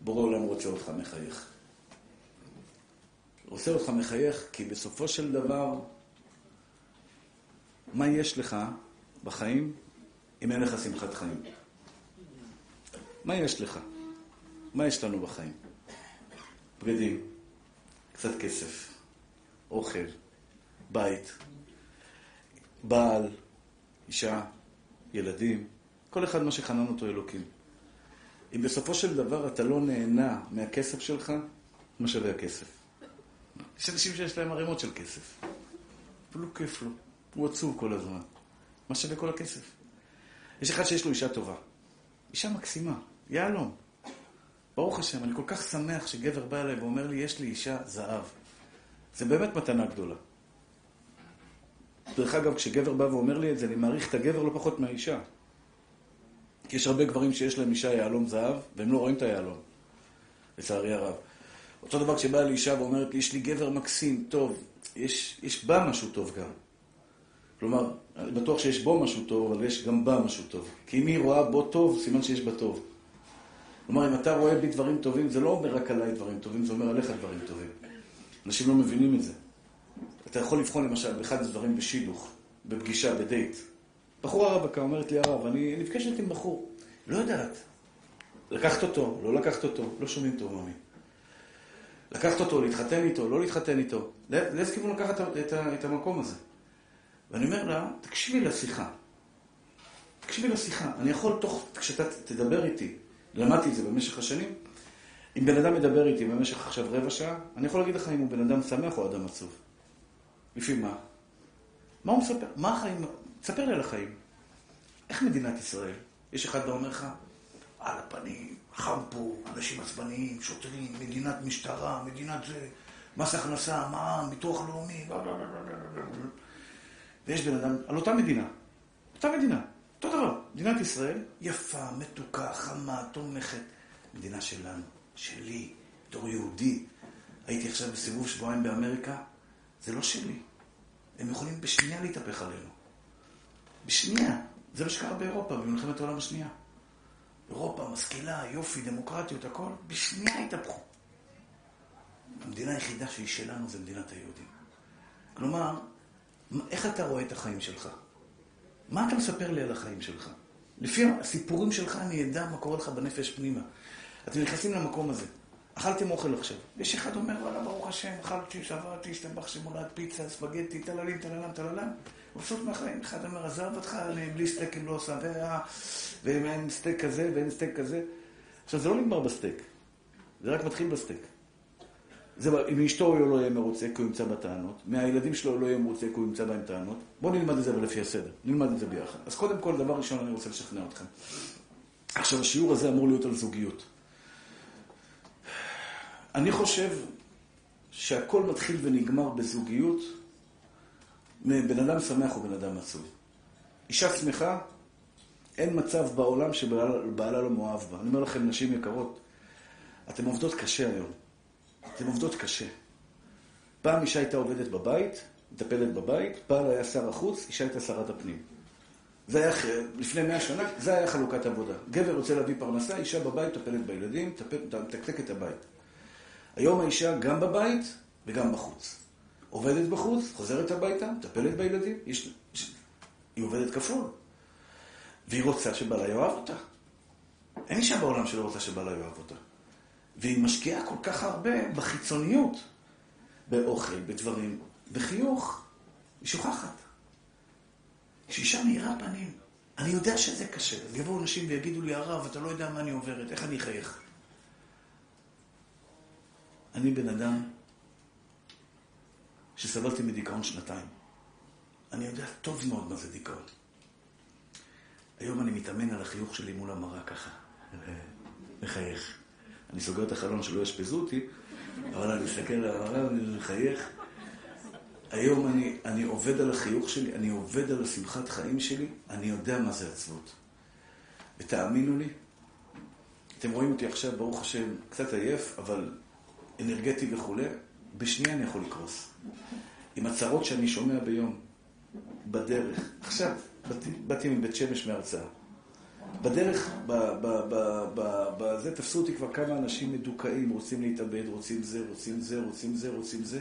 בורא עולם רוצה אותך מחייך. רוצה אותך מחייך, כי בסופו של דבר, מה יש לך בחיים אם אין לך שמחת חיים? מה יש לך? מה יש לנו בחיים? בגדים, קצת כסף, אוכל, בית, בעל, אישה, ילדים, כל אחד מה שחנן אותו אלוקים. אם בסופו של דבר אתה לא נהנה מהכסף שלך, מה שווה הכסף? יש אנשים שיש להם ערימות של כסף. אבל לא כיף לו, הוא עצוב כל הזמן. מה שווה כל הכסף? יש אחד שיש לו אישה טובה. אישה מקסימה, יהלום. ברוך השם, אני כל כך שמח שגבר בא אליי ואומר לי, יש לי אישה זהב. זה באמת מתנה גדולה. דרך אגב, כשגבר בא ואומר לי את זה, אני מעריך את הגבר לא פחות מהאישה. כי יש הרבה גברים שיש להם אישה יהלום זהב, והם לא רואים את היהלום, לצערי הרב. אותו דבר כשבאה לי אישה ואומרת לי, יש לי גבר מקסים, טוב, יש, יש בה משהו טוב גם. כלומר, אני בטוח שיש בו משהו טוב, אבל יש גם בה משהו טוב. כי אם היא רואה בו טוב, סימן שיש בה טוב. כלומר, אם אתה רואה בי דברים טובים, זה לא אומר רק עליי דברים טובים, זה אומר עליך דברים טובים. אנשים לא מבינים את זה. אתה יכול לבחון למשל באחד הדברים בשידוך, בפגישה, בדייט. בחורה רווקה אומרת לי, הרב, אני נפגשת עם בחור. לא יודעת. לקחת אותו, לא לקחת אותו, לא שומעים טוב, ממי. לקחת אותו, להתחתן איתו, לא להתחתן איתו. לאיזה כיוון לקחת את, את המקום הזה? ואני אומר לה, תקשיבי לשיחה. תקשיבי לשיחה. אני יכול תוך, כשאתה תדבר איתי, למדתי את זה במשך השנים, אם בן אדם מדבר איתי במשך עכשיו רבע שעה, אני יכול להגיד לך אם הוא בן אדם שמח או אדם עצוב. לפי מה? מה הוא מספר? מה החיים? תספר לי על החיים. איך מדינת ישראל? יש אחד ואומר לך, על הפנים, חם פה, אנשים עצבניים, שוטרים, מדינת משטרה, מדינת זה, מס הכנסה, מע"מ, ביטוח לאומי, ויש בן אדם, על אותה מדינה, אותה מדינה, אותו דבר, מדינת ישראל, יפה, מתוקה, חמה, תומכת, מדינה שלנו, שלי, בתור יהודי. הייתי עכשיו בסיבוב שבועיים באמריקה, זה לא שלי. הם יכולים בשנייה להתהפך עלינו. בשנייה. זה מה שקרה באירופה במלחמת העולם השנייה. אירופה משכילה, יופי, דמוקרטיות, הכל, בשנייה התהפכו. המדינה היחידה שהיא שלנו זה מדינת היהודים. כלומר, איך אתה רואה את החיים שלך? מה אתה מספר לי על החיים שלך? לפי הסיפורים שלך אני אדע מה קורה לך בנפש פנימה. אתם נכנסים למקום הזה. אכלתם אוכל עכשיו. יש אחד אומר, וואלה, ברוך השם, אכלתי, שבעתי, השתבח שמו לעד, פיצה, ספגטי, טללים, טללם, טללם. מבסוט מהחיים. אחד אומר, עזב אותך, בלי סטייק אם לא עושה, ואין סטייק כזה ואין סטייק כזה. עכשיו, זה לא נגמר בסטייק. זה רק מתחיל בסטייק. זה, מאשתו הוא לא יהיה מרוצה, כי הוא ימצא בטענות. מהילדים שלו לא יהיה מרוצה, כי הוא ימצא בהם טענות. בואו נלמד את זה אבל לפי הסדר. נלמד את זה ביחד. אז קודם כל, דבר ראשון, אני רוצה לשכנע אתכם. עכשיו, השיעור הזה אמור להיות על זוגיות. אני חושב שהכל מתחיל ונגמר בזוגיות מבן אדם שמח או בן אדם עצוב. אישה שמחה, אין מצב בעולם שבעלה לא מאוהב בה. אני אומר לכם, נשים יקרות, אתן עובדות קשה היום. אתן עובדות קשה. פעם אישה הייתה עובדת בבית, מטפלת בבית, פעם היה שר החוץ, אישה הייתה שרת הפנים. זה היה, לפני מאה שנה, זה היה חלוקת עבודה. גבר רוצה להביא פרנסה, אישה בבית, מטפלת בילדים, מתקתק את הבית. היום האישה גם בבית וגם בחוץ. עובדת בחוץ, חוזרת הביתה, מטפלת בילדים, יש, היא עובדת כפול. והיא רוצה שבעלה יאהב אותה. אין אישה בעולם שלא רוצה שבעלה יאהב אותה. והיא משקיעה כל כך הרבה בחיצוניות, באוכל, בדברים, בחיוך, היא שוכחת. כשאישה מאירה פנים, אני יודע שזה קשה. אז יבואו אנשים ויגידו לי, הרב, אתה לא יודע מה אני עוברת, איך אני אחייך? אני בן אדם שסבלתי מדיכאון שנתיים. אני יודע טוב מאוד מה זה דיכאון. היום אני מתאמן על החיוך שלי מול המראה ככה, מחייך. אני סוגר את החלון שלא יאשפזו אותי, אבל אני מסתכל על המראה ואני מחייך. היום אני, אני עובד על החיוך שלי, אני עובד על השמחת חיים שלי, אני יודע מה זה עצבות. ותאמינו לי, אתם רואים אותי עכשיו, ברוך השם, קצת עייף, אבל אנרגטי וכולי, בשנייה אני יכול לקרוס. עם הצהרות שאני שומע ביום, בדרך. עכשיו, באתי, מבית שמש מהרצאה. בדרך, בזה, תפסו אותי כבר כמה אנשים מדוכאים, רוצים להתאבד, רוצים זה, רוצים זה, רוצים זה, רוצים זה.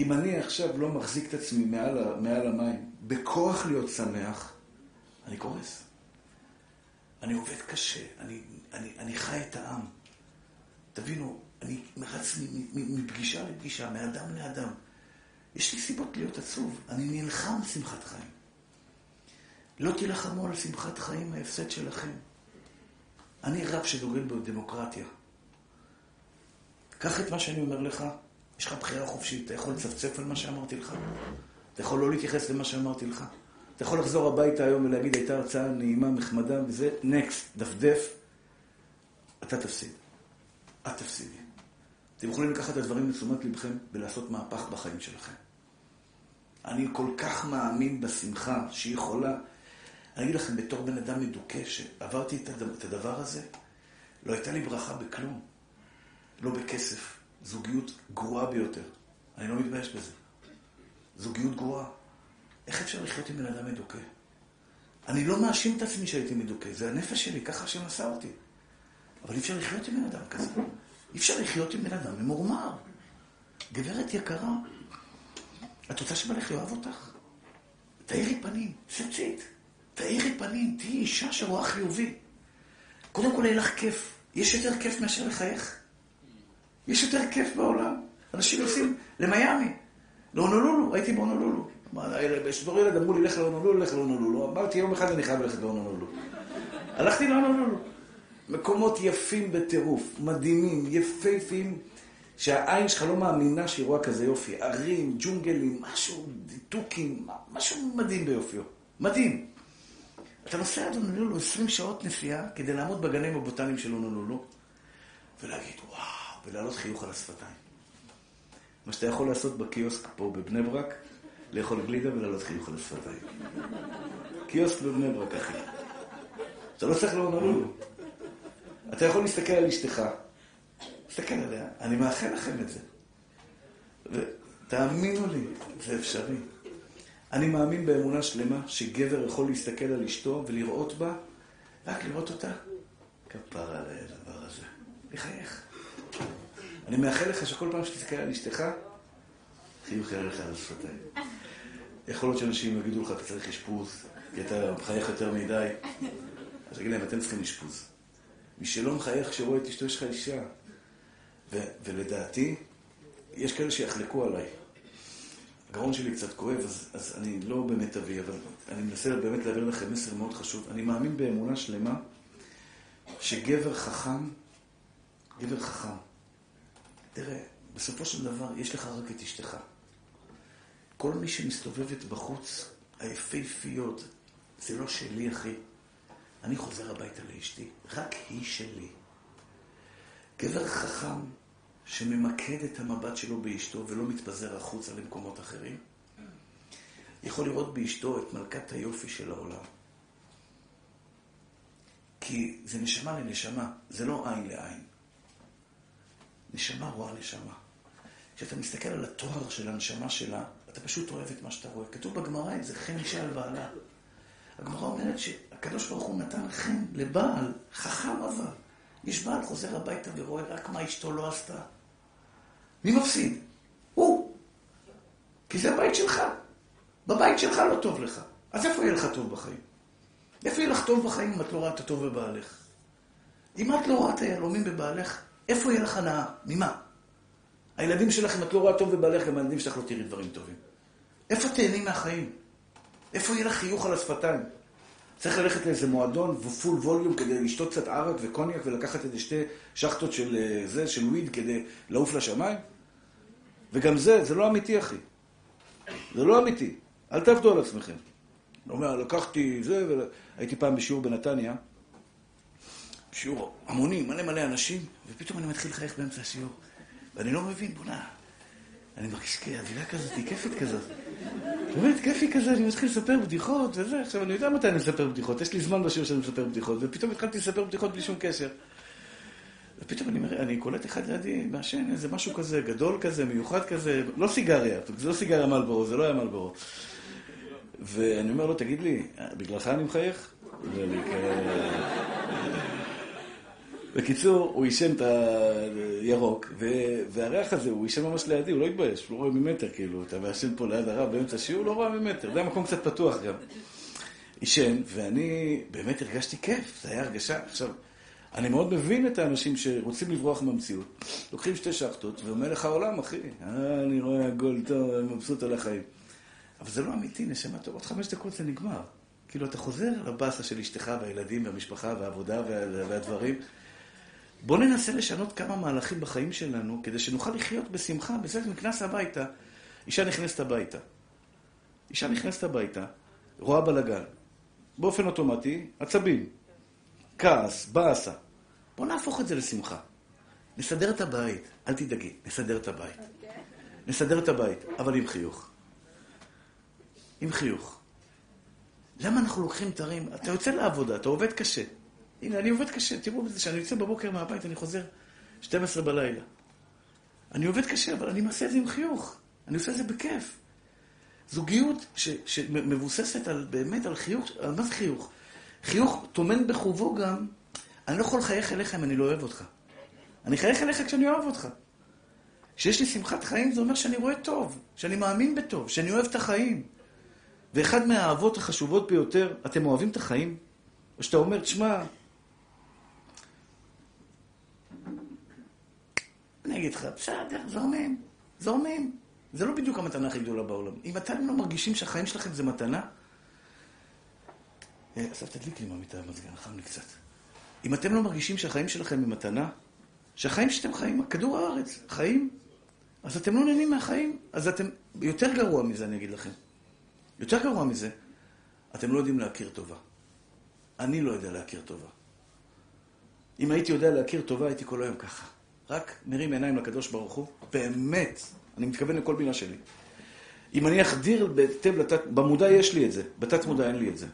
אם אני עכשיו לא מחזיק את עצמי מעל, מעל המים, בכוח להיות שמח, אני קורס. אני עובד קשה, אני, אני, אני חי את העם. תבינו, אני רץ מפגישה לפגישה, מאדם לאדם. יש לי סיבות להיות עצוב, אני נלחם שמחת חיים. לא תילחמו על שמחת חיים, ההפסד שלכם. אני רב שדוגל בדמוקרטיה. קח את מה שאני אומר לך, יש לך בחירה חופשית, אתה יכול לצפצף על מה שאמרתי לך, אתה יכול לא להתייחס למה שאמרתי לך, אתה יכול לחזור הביתה היום ולהגיד, הייתה הרצאה נעימה, מחמדה, וזה, נקסט, דפדף, אתה תפסיד. את תפסידי. אתם יכולים לקחת את הדברים לתשומת לבכם ולעשות מהפך בחיים שלכם. אני כל כך מאמין בשמחה שהיא יכולה... אני אגיד לכם, בתור בן אדם מדוכא, שעברתי את הדבר הזה, לא הייתה לי ברכה בכלום. לא בכסף. זוגיות גרועה ביותר. אני לא מתבייש בזה. זוגיות גרועה. איך אפשר לחיות עם בן אדם מדוכא? אני לא מאשים את עצמי שהייתי מדוכא, זה הנפש שלי, ככה השם עשה אותי. אבל אי אפשר לחיות עם בן אדם כזה. אפשר לחיות עם בן אדם ממורמר. גברת יקרה, את רוצה שבעלך יאהב אותך? תאירי פנים, סצית. תאירי פנים, תהיי אישה שרואה חיובי. קודם כל יהיה לך כיף. יש יותר כיף מאשר לחייך. יש יותר כיף בעולם. אנשים נוסעים למיאמי, להונולולו, הייתי בהונולולו. בתור ילד אמרו לי, לך להונולולו, לך להונולולו. אמרתי, יום אחד אני חייב ללכת להונולולו. הלכתי להונולולו. מקומות יפים בטירוף, מדהימים, יפהפים, שהעין שלך לא מאמינה שהיא רואה כזה יופי. ערים, ג'ונגלים, משהו, דיתוקים, משהו מדהים ביופיו. מדהים. אתה נוסע עד הונולולו 20 שעות נסיעה כדי לעמוד בגנים הבוטניים של הונולולו ולהגיד, וואו, ולהעלות חיוך על השפתיים. מה שאתה יכול לעשות בקיוסק פה בבני ברק, לאכול גלידה ולהעלות חיוך על השפתיים. קיוסק בבני ברק, אחי. אתה לא צריך להונולולו. אתה יכול להסתכל על אשתך, תסתכל עליה, אני מאחל לכם את זה. ותאמינו לי, זה אפשרי. אני מאמין באמונה שלמה שגבר יכול להסתכל על אשתו ולראות בה, רק לראות אותה. כפר על הדבר הזה. לחייך. אני מאחל לך שכל פעם שתסתכל על אשתך, חיוך לך על השפתיים. יכול להיות שאנשים יגידו לך, אתה צריך אשפוז, כי אתה מחייך יותר מדי. אז תגיד להם, אתם צריכים אשפוז. מי שלא מחייך כשרואה את אשתו, יש לך אישה. ו- ולדעתי, יש כאלה שיחלקו עליי. הגרון שלי קצת כואב, אז, אז אני לא באמת אביא, אבל אני מנסה באמת להעביר לכם מסר מאוד חשוב. אני מאמין באמונה שלמה שגבר חכם, גבר חכם, תראה, בסופו של דבר, יש לך רק את אשתך. כל מי שמסתובבת בחוץ, היפהפיות, זה לא שלי, אחי. אני חוזר הביתה לאשתי, רק היא שלי. גבר חכם שממקד את המבט שלו באשתו ולא מתפזר החוצה למקומות אחרים, יכול לראות באשתו את מלכת היופי של העולם. כי זה נשמה לנשמה, זה לא עין לעין. נשמה רואה נשמה. כשאתה מסתכל על התואר של הנשמה שלה, אתה פשוט אוהב את מה שאתה רואה. כתוב בגמרא את זה, חן אישה על בעלה. הגמרא אומרת שהקדוש ברוך הוא נתן חן לבעל, חכם אבל. יש בעל חוזר הביתה ורואה רק מה אשתו לא עשתה. מי מפסיד? הוא. כי זה הבית שלך. בבית שלך לא טוב לך. אז איפה יהיה לך טוב בחיים? איפה יהיה לך טוב בחיים אם את לא רואה את הטוב בבעלך? אם את לא רואה את היהלומים בבעלך, איפה יהיה לך הנאה? ממה? הילדים שלך, אם את לא רואה טוב בבעלך, גם הילדים שלך לא תראי דברים טובים. איפה תהני מהחיים? איפה יהיה לך חיוך על השפתיים? צריך ללכת לאיזה מועדון ופול ווליום כדי לשתות קצת ערק וקוניאק ולקחת איזה שתי שחטות של אה, זה, של וויד כדי לעוף לשמיים? וגם זה, זה לא אמיתי, אחי. זה לא אמיתי. אל תעבדו על עצמכם. הוא אומר, לקחתי זה, והייתי פעם בשיעור בנתניה, שיעור המוני, מלא מלא אנשים, ופתאום אני מתחיל לחייך באמצע השיעור. ואני לא מבין, בוא'נה, אני מרגיש כאווירה כזאת, כיפית כזאת. באמת, כיפי כזה, אני מתחיל לספר בדיחות וזה. עכשיו, אני יודע מתי אני מספר בדיחות, יש לי זמן בשיעור שאני מספר בדיחות, ופתאום התחלתי לספר בדיחות בלי שום קשר. ופתאום אני, מראה, אני קולט אחד לידי, מעשן איזה משהו כזה, גדול כזה, מיוחד כזה, לא סיגריה, זה לא סיגריה מלבורו, זה לא היה מלבורו. ואני אומר לו, תגיד לי, בגללך אני מחייך? בקיצור, הוא עישן את הירוק, והריח הזה, הוא עישן ממש לידי, הוא לא התבייש, הוא לא רואה ממטר, כאילו, אתה מעשן פה ליד הרב באמצע השיעור, לא רואה ממטר, זה היה מקום קצת פתוח גם. עישן, ואני באמת הרגשתי כיף, זו הייתה הרגשה. עכשיו, אני מאוד מבין את האנשים שרוצים לברוח מהמציאות. לוקחים שתי שחטות, ואומר לך העולם, אחי, אה, אני רואה עגול טוב, מבסוט על החיים. אבל זה לא אמיתי, נשמה טוב, עוד חמש דקות זה נגמר. כאילו, אתה חוזר לבאסה של אשתך והילדים והמשפחה והעבודה והדברים. בוא ננסה לשנות כמה מהלכים בחיים שלנו, כדי שנוכל לחיות בשמחה. בסדר, נכנס הביתה, אישה נכנסת הביתה. אישה נכנסת הביתה, רואה בלאגן. באופן אוטומטי, עצבים. כעס, באסה. בוא נהפוך את זה לשמחה. נסדר את הבית, אל תדאגי, נסדר את הבית. נסדר את הבית, אבל עם חיוך. עם חיוך. למה אנחנו לוקחים תרים? אתה יוצא לעבודה, אתה עובד קשה. הנה, אני עובד קשה. תראו בזה שאני יוצא בבוקר מהבית, אני חוזר 12 בלילה. אני עובד קשה, אבל אני מעשה את זה עם חיוך. אני עושה את זה בכיף. זוגיות ש, שמבוססת על, באמת על חיוך, על מה זה חיוך? חיוך טומן בחובו גם, אני לא יכול לחייך אליך אם אני לא אוהב אותך. אני אחייך אליך כשאני אוהב אותך. כשיש לי שמחת חיים זה אומר שאני רואה טוב, שאני מאמין בטוב, שאני אוהב את החיים. ואחד מהאהבות החשובות ביותר, אתם אוהבים את החיים? או שאתה אומר, תשמע, אגיד לך, בסדר, זורמים, זורמים. זה לא בדיוק המתנה הכי גדולה בעולם. אם אתם לא מרגישים שהחיים שלכם זה מתנה, אה, אסף, תדליק לי מהמיטה המזגן, חם לי קצת. אם אתם לא מרגישים שהחיים שלכם הם מתנה, שהחיים שאתם חיים, כדור הארץ, חיים, אז אתם לא נהנים מהחיים, אז אתם, יותר גרוע מזה, אני אגיד לכם. יותר גרוע מזה, אתם לא יודעים להכיר טובה. אני לא יודע להכיר טובה. אם הייתי יודע להכיר טובה, הייתי כל היום ככה. רק מרים עיניים לקדוש ברוך הוא, באמת, אני מתכוון לכל מילה שלי. אם אני אחדיר בהיטב לתת, במודע יש לי את זה, בתת מודע אין לי את זה.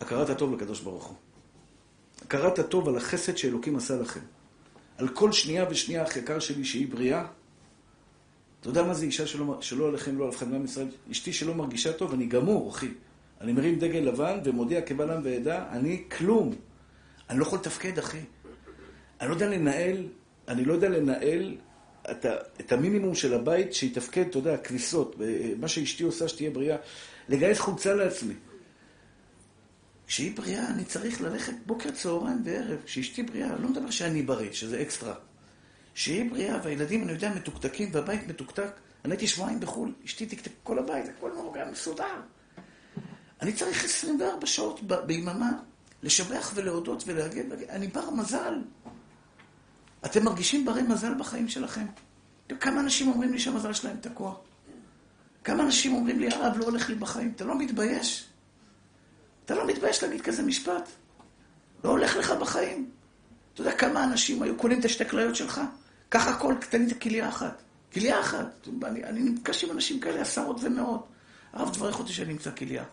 הכרת הטוב לקדוש ברוך הוא. הכרת הטוב על החסד שאלוקים עשה לכם. על כל שנייה ושנייה היקר שלי שהיא בריאה. אתה יודע מה זה אישה שלא, שלא עליכם, לא על אף אחד מעם ישראל? אשתי שלא מרגישה טוב, אני גמור, אחי. אני מרים דגל לבן ומודיע קבל עם ועדה, אני כלום. אני לא יכול לתפקד, אחי. אני לא יודע לנהל, אני לא יודע לנהל את, ה, את המינימום של הבית שיתפקד, אתה יודע, כביסות, מה שאשתי עושה שתהיה בריאה, לגייס חולצה לעצמי. כשהיא בריאה, אני צריך ללכת בוקר, צהריים וערב. כשאשתי בריאה, לא מדבר שאני בריא, שזה אקסטרה. כשהיא בריאה והילדים, אני יודע, מתוקתקים והבית מתוקתק. אני הייתי שבועיים בחו"ל, אשתי תקתק כל הבית, הכל מאורגן, מסודר. אני צריך 24 שעות ביממה לשבח ולהודות ולהגיד, אני בר מזל. אתם מרגישים ברי מזל בחיים שלכם? כמה אנשים אומרים לי שהמזל שלהם תקוע? כמה אנשים אומרים לי, הרב, לא הולך לי בחיים? אתה לא מתבייש? אתה לא מתבייש להגיד כזה משפט? לא הולך לך בחיים. אתה יודע כמה אנשים היו קונים את השתי כליות שלך? קח הכל, לי כליה אחת. כליה אחת. אני, אני נפגש עם אנשים כאלה עשרות ומאות. הרב, תברך אותי שאני אמצא כליה.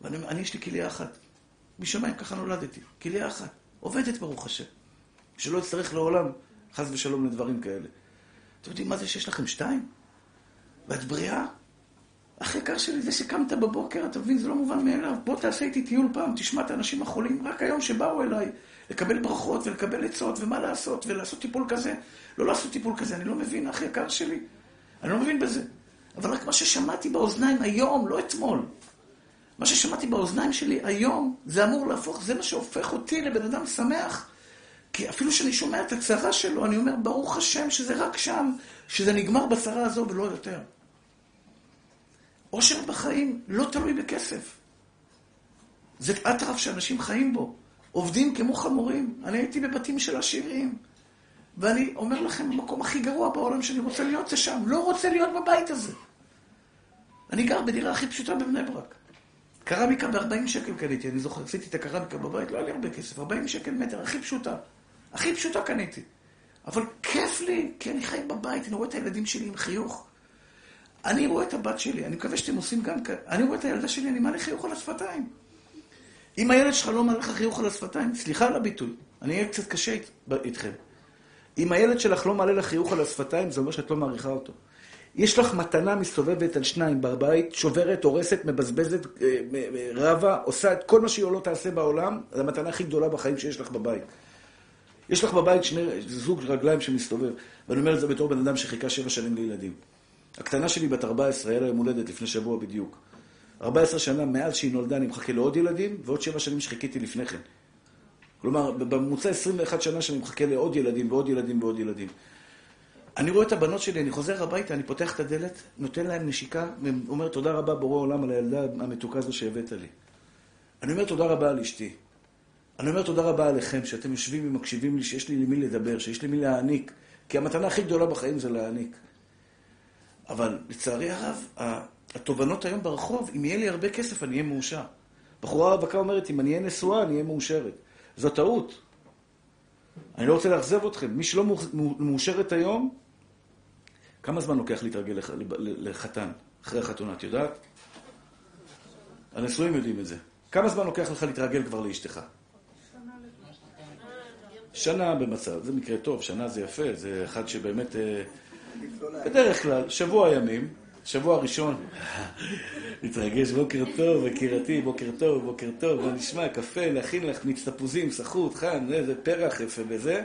ואני, אני, יש לי כליה אחת. משמיים ככה נולדתי. כליה אחת. עובדת, ברוך השם. שלא אצטרך לעולם, חס ושלום, לדברים כאלה. אתם יודעים מה זה שיש לכם שתיים? ואת בריאה? אח יקר שלי, זה שקמת בבוקר, אתה מבין, זה לא מובן מאליו. בוא תעשה איתי טיול פעם, תשמע את האנשים החולים, רק היום שבאו אליי, לקבל ברכות ולקבל עצות ומה לעשות, ולעשות טיפול כזה. לא לעשות טיפול כזה, אני לא מבין, אח יקר שלי. אני לא מבין בזה. אבל רק מה ששמעתי באוזניים היום, לא אתמול. מה ששמעתי באוזניים שלי היום, זה אמור להפוך, זה מה שהופך אותי לבן אדם שמח. כי אפילו שאני שומע את הצרה שלו, אני אומר, ברוך השם שזה רק שם, שזה נגמר בצרה הזו ולא יותר. עושר בחיים לא תלוי בכסף. זה אטרף שאנשים חיים בו. עובדים כמו חמורים. אני הייתי בבתים של עשירים. ואני אומר לכם, המקום הכי גרוע בעולם שאני רוצה להיות זה שם. לא רוצה להיות בבית הזה. אני גר בדירה הכי פשוטה בבני ברק. קרמיקה ב-40 שקל קניתי, אני זוכר, עשיתי את הקרמיקה בבית, לא היה לי הרבה כסף, 40 שקל מטר, הכי פשוטה. הכי פשוטה קניתי. אבל כיף לי, כי אני חי בבית, אני רואה את הילדים שלי עם חיוך. אני רואה את הבת שלי, אני מקווה שאתם עושים גם כ... אני רואה את הילדה שלי, אני מעלה חיוך על השפתיים. אם הילד שלך לא מעלה לך חיוך על השפתיים, סליחה על הביטוי, אני אהיה קצת קשה אית, איתכם. אם הילד שלך לא מעלה לך חיוך על השפתיים, זה אומר שאת לא מעריכה אותו. יש לך מתנה מסתובבת על שניים בבית, שוברת, הורסת, מבזבזת, אה, רבה, עושה את כל מה שהיא לא תעשה בעולם, זו המתנה הכי גדולה בחיים שיש לך בבית. יש לך בבית שני זוג רגליים שמסתובב, ואני אומר את זה בתור בן אדם שחיכה שבע שנים לילדים. הקטנה שלי בת 14, היה לה יום הולדת לפני שבוע בדיוק. 14 שנה מאז שהיא נולדה אני מחכה לעוד ילדים, ועוד שבע שנים שחיכיתי לפני כן. כלומר, בממוצע 21 שנה שאני מחכה לעוד ילדים ועוד ילדים ועוד ילדים. אני רואה את הבנות שלי, אני חוזר הביתה, אני פותח את הדלת, נותן להם נשיקה, ואומר תודה רבה בורא עולם על הילדה המתוקה הזו שהבאת לי. אני אומר תודה רבה על אשתי. אני אומר תודה רבה עליכם, שאתם יושבים ומקשיבים לי, שיש לי למי לדבר, שיש לי מי להעניק. כי המתנה הכי גדולה בחיים זה להעניק. אבל לצערי הרב, התובנות היום ברחוב, אם יהיה לי הרבה כסף, אני אהיה מאושר. בחורה רווקה אומרת, אם אני אהיה נשואה, אני אהיה מאושרת. זו טעות. אני לא רוצה לאכזב אתכם. מי שלא מאושרת היום, כמה זמן לוקח להתרגל לחתן, אחרי החתונה, את יודעת? הנשואים יודעים את זה. כמה זמן לוקח לך להתרגל כבר לאשתך? שנה במצב, זה מקרה טוב, שנה זה יפה, זה אחד שבאמת... אה, בדרך כלל, שבוע ימים, שבוע ראשון, מתרגש, בוקר טוב, יקירתי, בוקר טוב, בוקר טוב, מה נשמע, קפה, להכין לך מיץ תפוזים, סחוט, חן, זה פרח יפה וזה.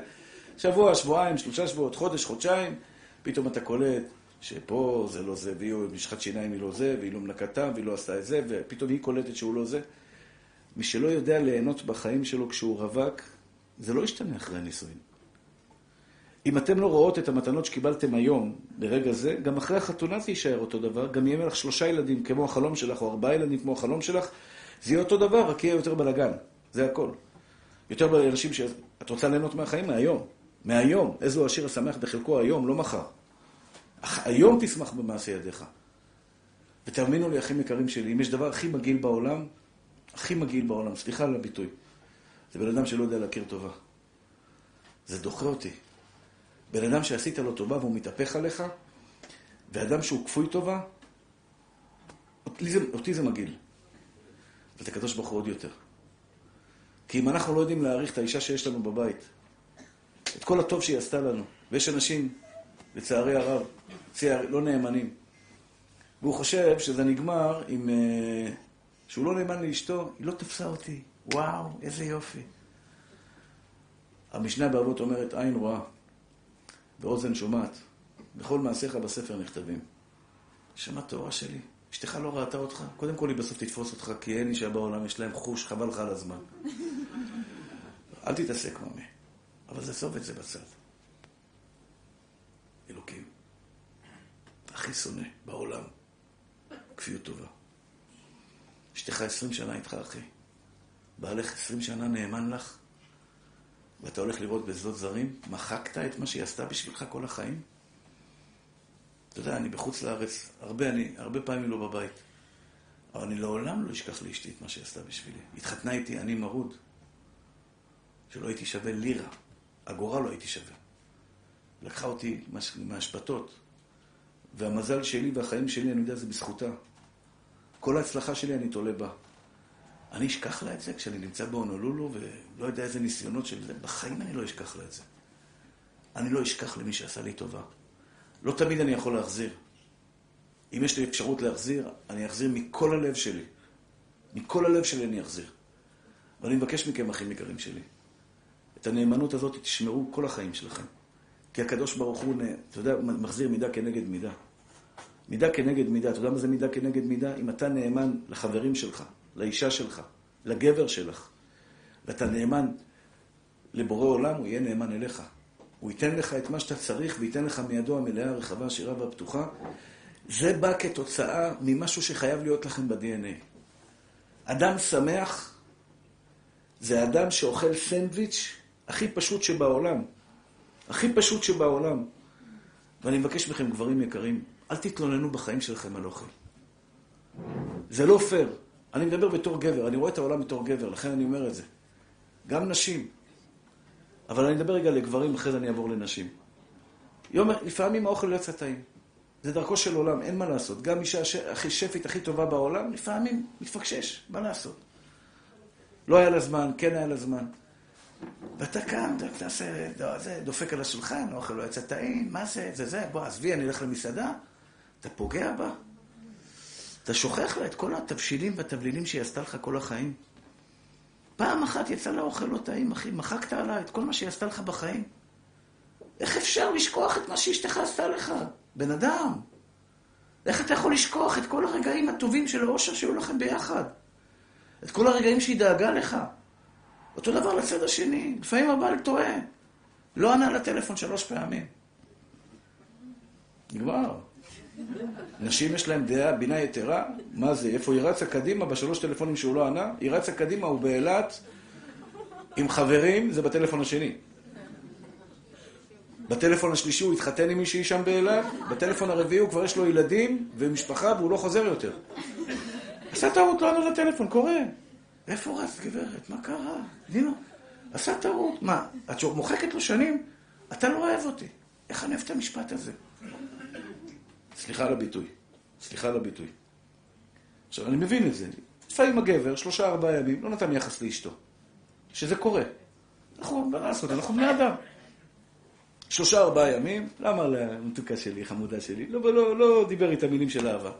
שבוע, שבועיים, שלושה שבועות, חודש, חודשיים, פתאום אתה קולט שפה זה לא זה, והיא משחת שיניים היא לא זה, והיא לא מנקתה, והיא לא עשתה את זה, ופתאום היא קולטת שהוא לא זה. מי שלא יודע ליהנות בחיים שלו כשהוא רווק, זה לא ישתנה אחרי הנישואין. אם אתם לא רואות את המתנות שקיבלתם היום, ברגע זה, גם אחרי החתונה זה יישאר אותו דבר, גם יהיה לך שלושה ילדים כמו החלום שלך, או ארבעה ילדים כמו החלום שלך, זה יהיה אותו דבר, רק יהיה יותר בלאגן. זה הכל. יותר אנשים ש... את רוצה ליהנות מהחיים? מהיום. מהיום. איזו השיר השמח בחלקו היום, לא מחר. היום תשמח במעשה ידיך. ותאמינו לי, אחים יקרים שלי, אם יש דבר הכי מגעיל בעולם, הכי מגעיל בעולם, סליחה על הביטוי, זה בן אדם שלא יודע להכיר טובה. זה דוחה אותי. בן אדם שעשית לו טובה והוא מתהפך עליך, ואדם שהוא כפוי טובה, אותי זה, אותי זה מגעיל. ואת הקדוש ברוך הוא עוד יותר. כי אם אנחנו לא יודעים להעריך את האישה שיש לנו בבית, את כל הטוב שהיא עשתה לנו, ויש אנשים, לצערי הרב, לא נאמנים, והוא חושב שזה נגמר עם... אה, שהוא לא נאמן לאשתו, היא לא תפסה אותי. וואו, איזה יופי. המשנה באבות אומרת, עין רואה. ואוזן שומעת. בכל מעשיך בספר נכתבים. שמע תורה שלי. אשתך לא ראתה אותך? קודם כל היא בסוף תתפוס אותך, כי אין אישה בעולם, יש להם חוש, חבל לך על הזמן. אל תתעסק, ממי. אבל זה סוף את זה בצד. אלוקים. הכי שונא בעולם. כפיות טובה. אשתך עשרים שנה איתך, אחי. בעלך עשרים שנה נאמן לך, ואתה הולך לראות בשדות זרים, מחקת את מה שהיא עשתה בשבילך כל החיים? אתה יודע, אני בחוץ לארץ, הרבה, אני, הרבה פעמים לא בבית. אבל אני לעולם לא אשכח לאשתי את מה שהיא עשתה בשבילי. התחתנה איתי, אני מרוד. שלא הייתי שווה לירה. אגורה לא הייתי שווה. לקחה אותי מהשפטות. והמזל שלי והחיים שלי, אני יודע, זה בזכותה. כל ההצלחה שלי, אני תולה בה. אני אשכח לה את זה כשאני נמצא בהונולולו ולא יודע איזה ניסיונות של זה. בחיים אני לא אשכח לה את זה. אני לא אשכח למי שעשה לי טובה. לא תמיד אני יכול להחזיר. אם יש לי אפשרות להחזיר, אני אחזיר מכל הלב שלי. מכל הלב שלי אני אחזיר. ואני מבקש מכם, אחים יקרים שלי, את הנאמנות הזאת תשמרו כל החיים שלכם. כי הקדוש ברוך הוא, אתה יודע, מחזיר מידה כנגד מידה. מידה כנגד מידה. אתה יודע מה זה מידה כנגד מידה? אם אתה נאמן לחברים שלך, לאישה שלך, לגבר שלך, ואתה נאמן לבורא עולם, הוא יהיה נאמן אליך. הוא ייתן לך את מה שאתה צריך וייתן לך מידו המלאה, הרחבה, השירה והפתוחה. זה בא כתוצאה ממשהו שחייב להיות לכם ב-DNA. אדם שמח זה אדם שאוכל סנדוויץ' הכי פשוט שבעולם. הכי פשוט שבעולם. ואני מבקש מכם, גברים יקרים, אל תתלוננו בחיים שלכם על אוכל. זה לא פייר. אני מדבר בתור גבר, אני רואה את העולם בתור גבר, לכן אני אומר את זה. גם נשים. אבל אני מדבר רגע לגברים, אחרי זה אני אעבור לנשים. יום, לפעמים האוכל לא יצא טעים. זה דרכו של עולם, אין מה לעשות. גם אישה הכי שפית, הכי טובה בעולם, לפעמים מתפקשש, מה לעשות? לא היה לה זמן, כן היה לה זמן. ואתה קם, אתה תעשה, זה, דופק על השולחן, האוכל לא יצא טעים, מה זה, זה זה, בוא, עזבי, אני אלך למסעדה. אתה פוגע בה. אתה שוכח לה את כל התבשילים והתבלינים שהיא עשתה לך כל החיים. פעם אחת יצא לה אוכל לא טעים, אחי, מחקת עליה את כל מה שהיא עשתה לך בחיים. איך אפשר לשכוח את מה שאשתך עשתה לך? בן אדם. איך אתה יכול לשכוח את כל הרגעים הטובים של האושר שהיו לכם ביחד? את כל הרגעים שהיא דאגה לך? אותו דבר לצד השני. לפעמים הבעל טועה. לא ענה לטלפון שלוש פעמים. נגמר. נשים יש להם דעה, בינה יתרה, מה זה, איפה היא רצה קדימה בשלוש טלפונים שהוא לא ענה? היא רצה קדימה, הוא באילת, עם חברים, זה בטלפון השני. בטלפון השלישי הוא התחתן עם מישהי שם באילת, בטלפון הרביעי הוא כבר יש לו ילדים ומשפחה והוא לא חוזר יותר. עשה טעות, לא ענה לטלפון, קורה. איפה רצת, גברת? מה קרה? נינו, עשה טעות. מה, את מוחקת לו שנים? אתה לא אוהב אותי. איך אני אוהב את המשפט הזה? סליחה על הביטוי. סליחה על הביטוי. עכשיו, אני מבין את זה. לפעמים הגבר, שלושה ארבעה ימים, לא נתן יחס לאשתו. שזה קורה. נכון, מה לעשות, אנחנו בני אדם. שלושה ארבעה ימים, למה למתוקה שלי, חמודה שלי? לא, לא, לא דיבר איתה מילים של אהבה.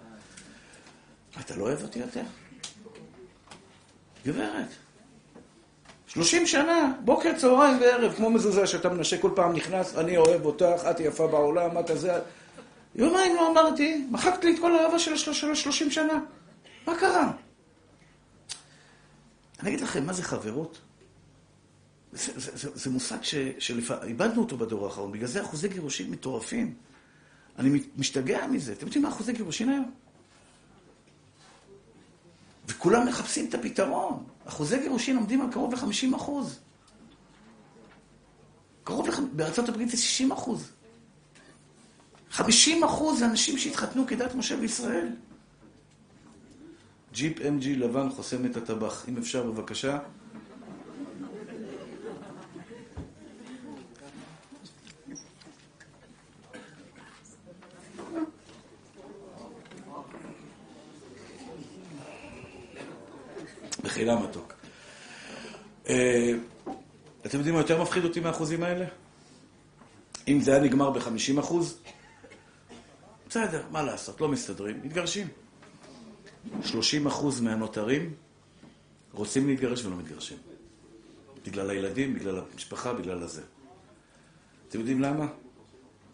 אתה לא אוהב אותי יותר? גברת. שלושים שנה, בוקר, צהריים וערב, כמו מזוזה שאתה מנשה כל פעם נכנס, אני אוהב אותך, את יפה בעולם, את הזה... יומיים לא אמרתי, מחקת לי את כל האהבה של השלושים שנה. מה קרה? אני אגיד לכם, מה זה חברות? זה, זה, זה, זה מושג שאיבדנו אותו בדור האחרון, בגלל זה אחוזי גירושין מטורפים. אני משתגע מזה. אתם יודעים מה אחוזי גירושין היום? וכולם מחפשים את הפתרון. אחוזי גירושין עומדים על קרוב ל-50 אחוז. קרוב לח... בארצות הברית זה 60 אחוז. 50 אחוז אנשים שהתחתנו כדת משה וישראל. ג'יפ MG לבן חוסם את הטבח. אם אפשר, בבקשה. מחילה מתוק. אה, אתם יודעים מה יותר מפחיד אותי מהאחוזים האלה? אם זה היה נגמר ב-50 אחוז, בסדר, מה לעשות, לא מסתדרים, מתגרשים. 30 אחוז מהנותרים רוצים להתגרש ולא מתגרשים. בגלל הילדים, בגלל המשפחה, בגלל הזה. אתם יודעים למה?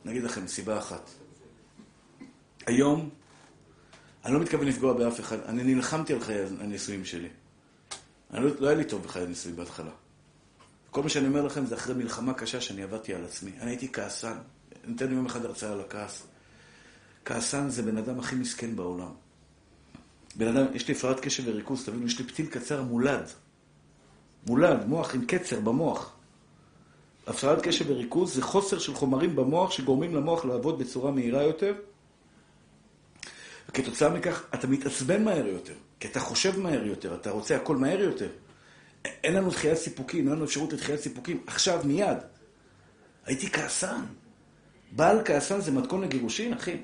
נגיד לכם סיבה אחת. היום, אני לא מתכוון לפגוע באף אחד, אני נלחמתי על חיי הנישואים שלי. אני לא, לא היה לי טוב בחיי הנישואים בהתחלה. כל מה שאני אומר לכם זה אחרי מלחמה קשה שאני עבדתי על עצמי. אני הייתי כעסן. אני אתן לי יום אחד הרצאה על הכעס. כעסן זה בן אדם הכי מסכן בעולם. בן אדם, יש לי הפרעת קשב וריכוז, תבינו, יש לי פתיל קצר מולד. מולד, מוח עם קצר במוח. הפרעת קשב וריכוז זה חוסר של חומרים במוח שגורמים למוח לעבוד בצורה מהירה יותר. וכתוצאה מכך אתה מתעצבן מהר יותר, כי אתה חושב מהר יותר, אתה רוצה הכל מהר יותר. אין לנו דחיית סיפוקים, אין לנו אפשרות לדחיית סיפוקים. עכשיו, מיד. הייתי כעסן. בעל כעסן זה מתכון לגירושין, אחי.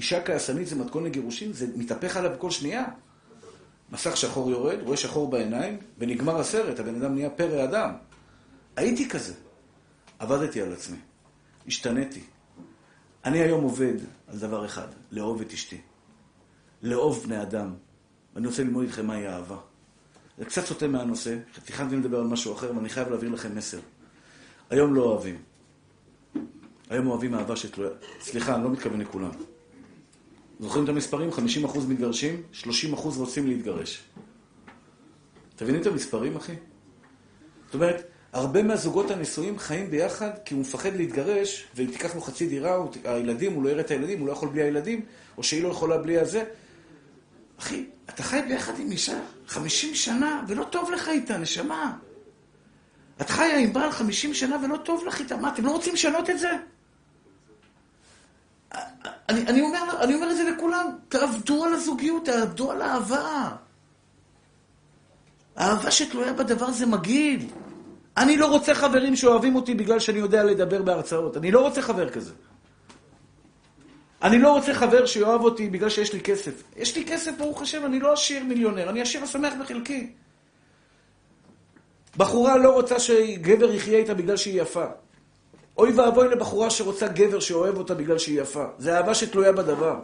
אישה כעסנית זה מתכון לגירושין, זה מתהפך עליו כל שנייה. מסך שחור יורד, רואה שחור בעיניים, ונגמר הסרט, הבן אדם נהיה פרא אדם. הייתי כזה. עבדתי על עצמי. השתניתי. אני היום עובד על דבר אחד, לאהוב את אשתי. לאהוב בני אדם. ואני רוצה ללמוד איתכם מהי אהבה. זה קצת סוטה מהנושא, תכננתי לדבר על משהו אחר, ואני חייב להעביר לכם מסר. היום לא אוהבים. היום אוהבים אהבה שתלויה... סליחה, אני לא מתכוון לכולם. זוכרים את המספרים? 50% מתגרשים, 30% רוצים להתגרש. אתם מבינים את המספרים, אחי? זאת אומרת, הרבה מהזוגות הנשואים חיים ביחד כי הוא מפחד להתגרש, ואם תיקח לו חצי דירה, הילדים, הוא לא יראה את הילדים, הוא לא יכול בלי הילדים, או שהיא לא יכולה בלי הזה. אחי, אתה חי ביחד עם אישה 50 שנה, ולא טוב לך איתה, נשמה. את חיה עם בעל 50 שנה ולא טוב לך איתה. מה, אתם לא רוצים לשנות את זה? אני, אני, אומר, אני אומר את זה לכולם, תעבדו על הזוגיות, תעבדו על האהבה. האהבה שתלויה בדבר זה מגעיל. אני לא רוצה חברים שאוהבים אותי בגלל שאני יודע לדבר בהרצאות. אני לא רוצה חבר כזה. אני לא רוצה חבר שיאהב אותי בגלל שיש לי כסף. יש לי כסף, ברוך השם, אני לא עשיר מיליונר, אני עשיר ושמח בחלקי. בחורה לא רוצה שגבר יחיה איתה בגלל שהיא יפה. אוי ואבוי לבחורה שרוצה גבר שאוהב אותה בגלל שהיא יפה. זה אהבה שתלויה בדבר.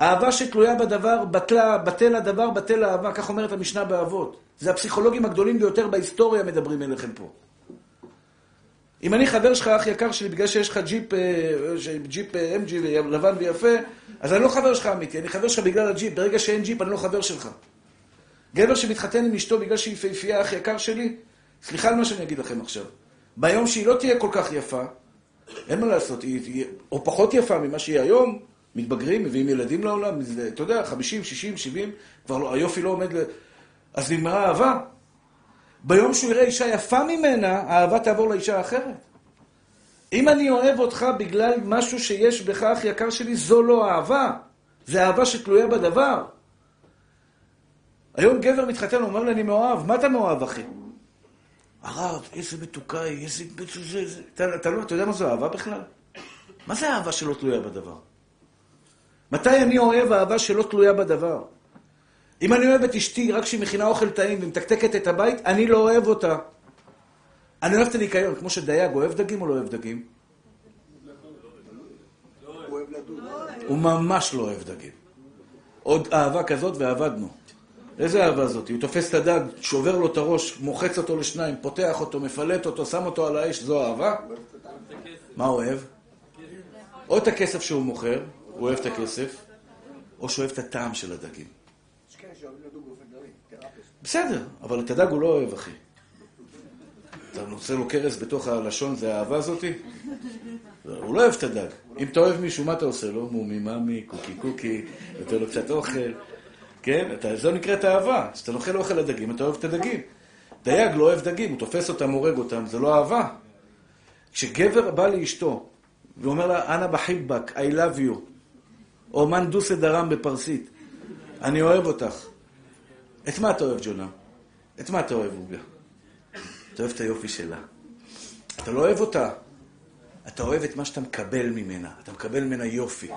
אהבה שתלויה בדבר, בטלה, בטל הדבר, בטל האהבה, כך אומרת המשנה באבות. זה הפסיכולוגים הגדולים ביותר בהיסטוריה מדברים אליכם פה. אם אני חבר שלך, אח יקר שלי, בגלל שיש לך ג'יפ, אה, ג'יפ MG אה, לבן ויפה, אז אני לא חבר שלך אמיתי, אני חבר שלך בגלל הג'יפ. ברגע שאין ג'יפ, אני לא חבר שלך. גבר שמתחתן עם אשתו בגלל שהיא יפהפייה, אח יקר שלי, סליחה על מה שאני אגיד לכם עכשיו. ביום שהיא לא תהיה כל כך יפה, אין מה לעשות, היא תהיה או פחות יפה ממה שהיא היום, מתבגרים, מביאים ילדים לעולם, אתה יודע, 50, 60, 70, כבר לא, היופי לא עומד ל... אז נגמרה אהבה. ביום שהוא יראה אישה יפה ממנה, האהבה תעבור לאישה האחרת. אם אני אוהב אותך בגלל משהו שיש בך, אח יקר שלי, זו לא אהבה. זה אהבה שתלויה בדבר. היום גבר מתחתן, הוא אומר לי, אני מאוהב. מה אתה מאוהב, אחי? הרב, איזה מתוקה היא, איזה... זה. אתה, אתה לא, אתה יודע מה זו אהבה בכלל? מה זה אהבה שלא תלויה בדבר? מתי אני אוהב אהבה שלא תלויה בדבר? אם אני אוהב את אשתי רק כשהיא מכינה אוכל טעים ומתקתקת את הבית, אני לא אוהב אותה. אני אוהב את הניקיון, כמו שדייג אוהב דגים או לא אוהב דגים? הוא ממש לא אוהב דגים. עוד אהבה כזאת ועבדנו. איזה אהבה זאת? הוא תופס את הדג, שובר לו את הראש, מוחץ אותו לשניים, פותח אותו, מפלט אותו, שם אותו על האש, זו אהבה? מה הוא אוהב? או את הכסף שהוא מוכר, הוא אוהב את הכסף, או שהוא אוהב את הטעם של הדגים. בסדר, אבל את הדג הוא לא אוהב, אחי. אתה נוצר לו קרס בתוך הלשון, זה האהבה הזאתי? הוא לא אוהב את הדג. אם אתה אוהב מישהו, מה אתה עושה לו? מומי ממי, קוקי קוקי, נותן לו קצת אוכל. כן? זו נקראת אהבה. כשאתה נאכל אוכל הדגים, אתה אוהב את הדגים. דייג לא אוהב דגים, הוא תופס אותם, הורג אותם, זה לא אהבה. כשגבר בא לאשתו ואומר לה, אנא בחיבק, I love you, או מן דוסה דרם בפרסית, אני אוהב אותך. את מה אתה אוהב, ג'ונה? את מה אתה אוהב, עוגה? אתה אוהב את היופי שלה. אתה לא אוהב אותה. אתה אוהב את מה שאתה מקבל ממנה. אתה מקבל ממנה יופי.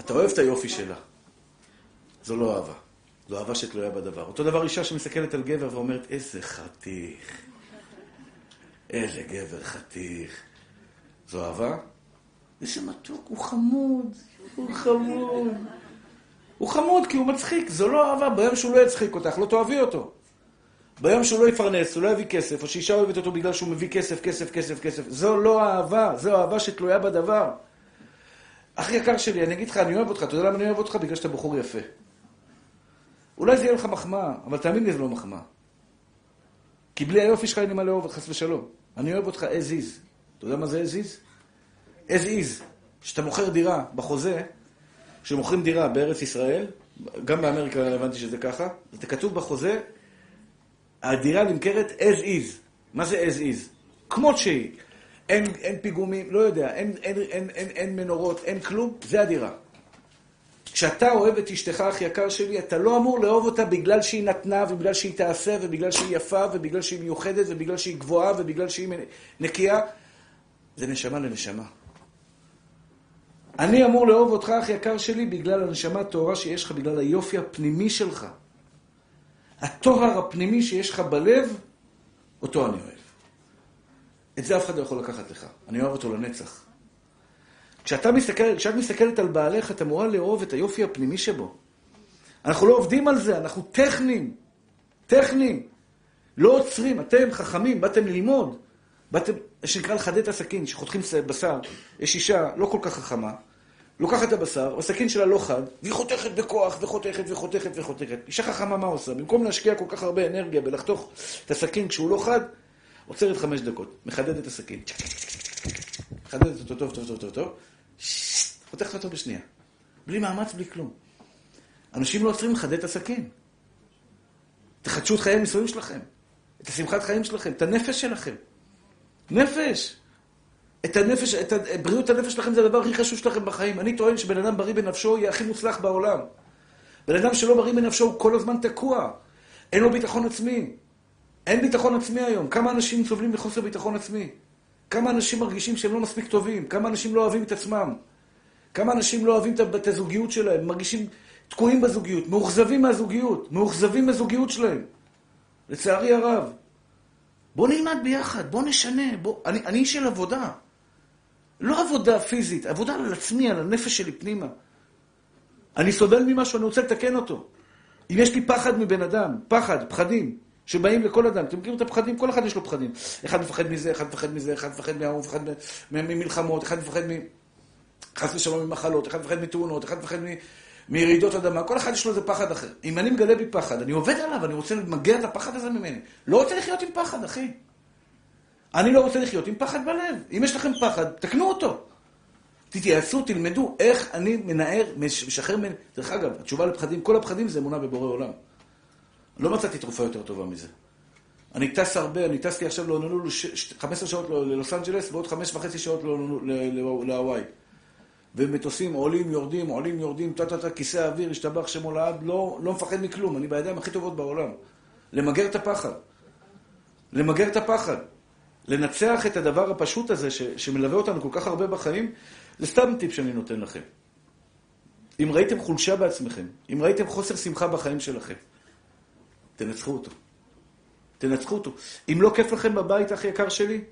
אתה אוהב את היופי שלה. זו לא אהבה. זו אהבה שתלויה בדבר. אותו דבר אישה שמסתכלת על גבר ואומרת, איזה חתיך. איזה גבר חתיך. זו אהבה? איזה מתוק, הוא חמוד, הוא חמוד. הוא חמוד כי הוא מצחיק, זו לא אהבה. ביום שהוא לא יצחיק אותך, לא תאהבי אותו. ביום שהוא לא יפרנס, הוא לא יביא כסף, או שאישה אוהבת אותו בגלל שהוא מביא כסף, כסף, כסף, כסף. זו לא אהבה, זו אהבה שתלויה בדבר. אח יקר שלי, אני אגיד לך, אני אוהב אותך, אתה יודע למה אני אוהב אותך? בגלל שאתה בחור יפה. אולי זה יהיה לך מחמאה, אבל תאמין לי, זה לא מחמאה. כי בלי היופי שלך אין לי מה לאהוב, חס ושלום. אני אוהב אותך as is. אתה יודע מה זה as is? as is. כשאתה מוכר דירה בחוזה, כשמוכרים דירה בארץ ישראל, גם באמריקה הבנתי שזה ככה, זה כתוב בחוזה, הדירה נמכרת as is. מה זה as is? כמות שהיא. אין, אין פיגומים, לא יודע, אין, אין, אין, אין, אין מנורות, אין כלום, זה הדירה. כשאתה אוהב את אשתך, אח יקר שלי, אתה לא אמור לאהוב אותה בגלל שהיא נתנה, ובגלל שהיא תעשה, ובגלל שהיא יפה, ובגלל שהיא מיוחדת, ובגלל שהיא גבוהה, ובגלל שהיא נקייה. זה נשמה לנשמה. אני אמור לאהוב אותך, אח יקר שלי, בגלל הנשמה הטהורה שיש לך, בגלל היופי הפנימי שלך. הטוהר הפנימי שיש לך בלב, אותו אני אוהב. את זה אף אחד לא יכול לקחת לך. אני אוהב אותו לנצח. כשאתה מסתכל, כשאת מסתכלת על בעלך, את אמורה לאהוב את היופי הפנימי שבו. אנחנו לא עובדים על זה, אנחנו טכניים. טכניים. לא עוצרים. אתם חכמים, באתם ללמוד. באתם, שנקרא לחדד את הסכין, שחותכים בשר. יש אישה לא כל כך חכמה, לוקחת את הבשר, הסכין שלה לא חד, והיא חותכת בכוח, וחותכת, וחותכת, וחותכת. אישה חכמה מה עושה? במקום להשקיע כל כך הרבה אנרגיה בלחתוך את הסכין כשהוא לא חד, עוצרת חמש דקות, מחדדת את הסכין. מחדדת אותו טוב, טוב, טוב, טוב, טוב. חותכת אותו בשנייה. בלי מאמץ, בלי כלום. אנשים לא עוצרים לחדד את הסכין. תחדשו את חיי הנישואים שלכם, את השמחת חיים שלכם, את הנפש שלכם. נפש! את הנפש, את בריאות הנפש שלכם זה הדבר הכי חשוב שלכם בחיים. אני טוען שבן אדם בריא בנפשו יהיה הכי מוצלח בעולם. בן אדם שלא בריא בנפשו הוא כל הזמן תקוע. אין לו ביטחון עצמי. אין ביטחון עצמי היום. כמה אנשים סובלים מחוסר ביטחון עצמי? כמה אנשים מרגישים שהם לא מספיק טובים? כמה אנשים לא אוהבים את עצמם? כמה אנשים לא אוהבים את הזוגיות שלהם? מרגישים תקועים בזוגיות, מאוכזבים מהזוגיות, מאוכזבים מהזוגיות שלהם. לצערי הרב. בואו נלמד ביחד, בואו נשנה. בוא... אני, אני איש של עבודה. לא עבודה פיזית, עבודה על עצמי, על הנפש שלי פנימה. אני סובל ממשהו, אני רוצה לתקן אותו. אם יש לי פחד מבן אדם, פחד, פחדים, שבאים לכל אדם, אתם מכירים את הפחדים? כל אחד יש לו פחדים. אחד מפחד מזה, אחד מפחד מזה, אחד מפחד מהאהוב, אחד ממלחמות, אחד מפחד מ... חס ושלום ממחלות, אחד מפחד מתאונות, אחד מפחד מרעידות אדמה, כל אחד יש לו איזה פחד אחר. אם אני מגלה בי פחד, אני עובד עליו, אני רוצה למגר את הפחד הזה ממני. לא רוצה לחיות עם פחד, אחי. אני לא רוצה לחיות עם פחד בלב. אם יש לכם פחד, תקנו אותו. תתייעצו, תלמדו איך אני מנער, משחרר ממני. דרך אגב, התשובה לפחדים, כל הפחדים זה אמונה בבורא עולם. לא מצאתי תרופה יותר טובה מזה. אני טס הרבה, אני טסתי עכשיו להונולולו 15 שעות ללוס אנג'לס ועוד 5 וחצי שעות להוואי. ומטוסים עולים, יורדים, עולים, יורדים, טה-טה-טה, כיסא האוויר, השתבח שמו לעד, לא, לא מפחד מכלום, אני בידיים הכי טובות בעולם. למגר את הפחד. למגר את הפחד. לנצח את הדבר הפשוט הזה ש, שמלווה אותנו כל כך הרבה בחיים, זה סתם טיפ שאני נותן לכם. אם ראיתם חולשה בעצמכם, אם ראיתם חוסר שמחה בחיים שלכם, תנצחו אותו. תנצחו אותו. אם לא כיף לכם בבית, הכי יקר שלי,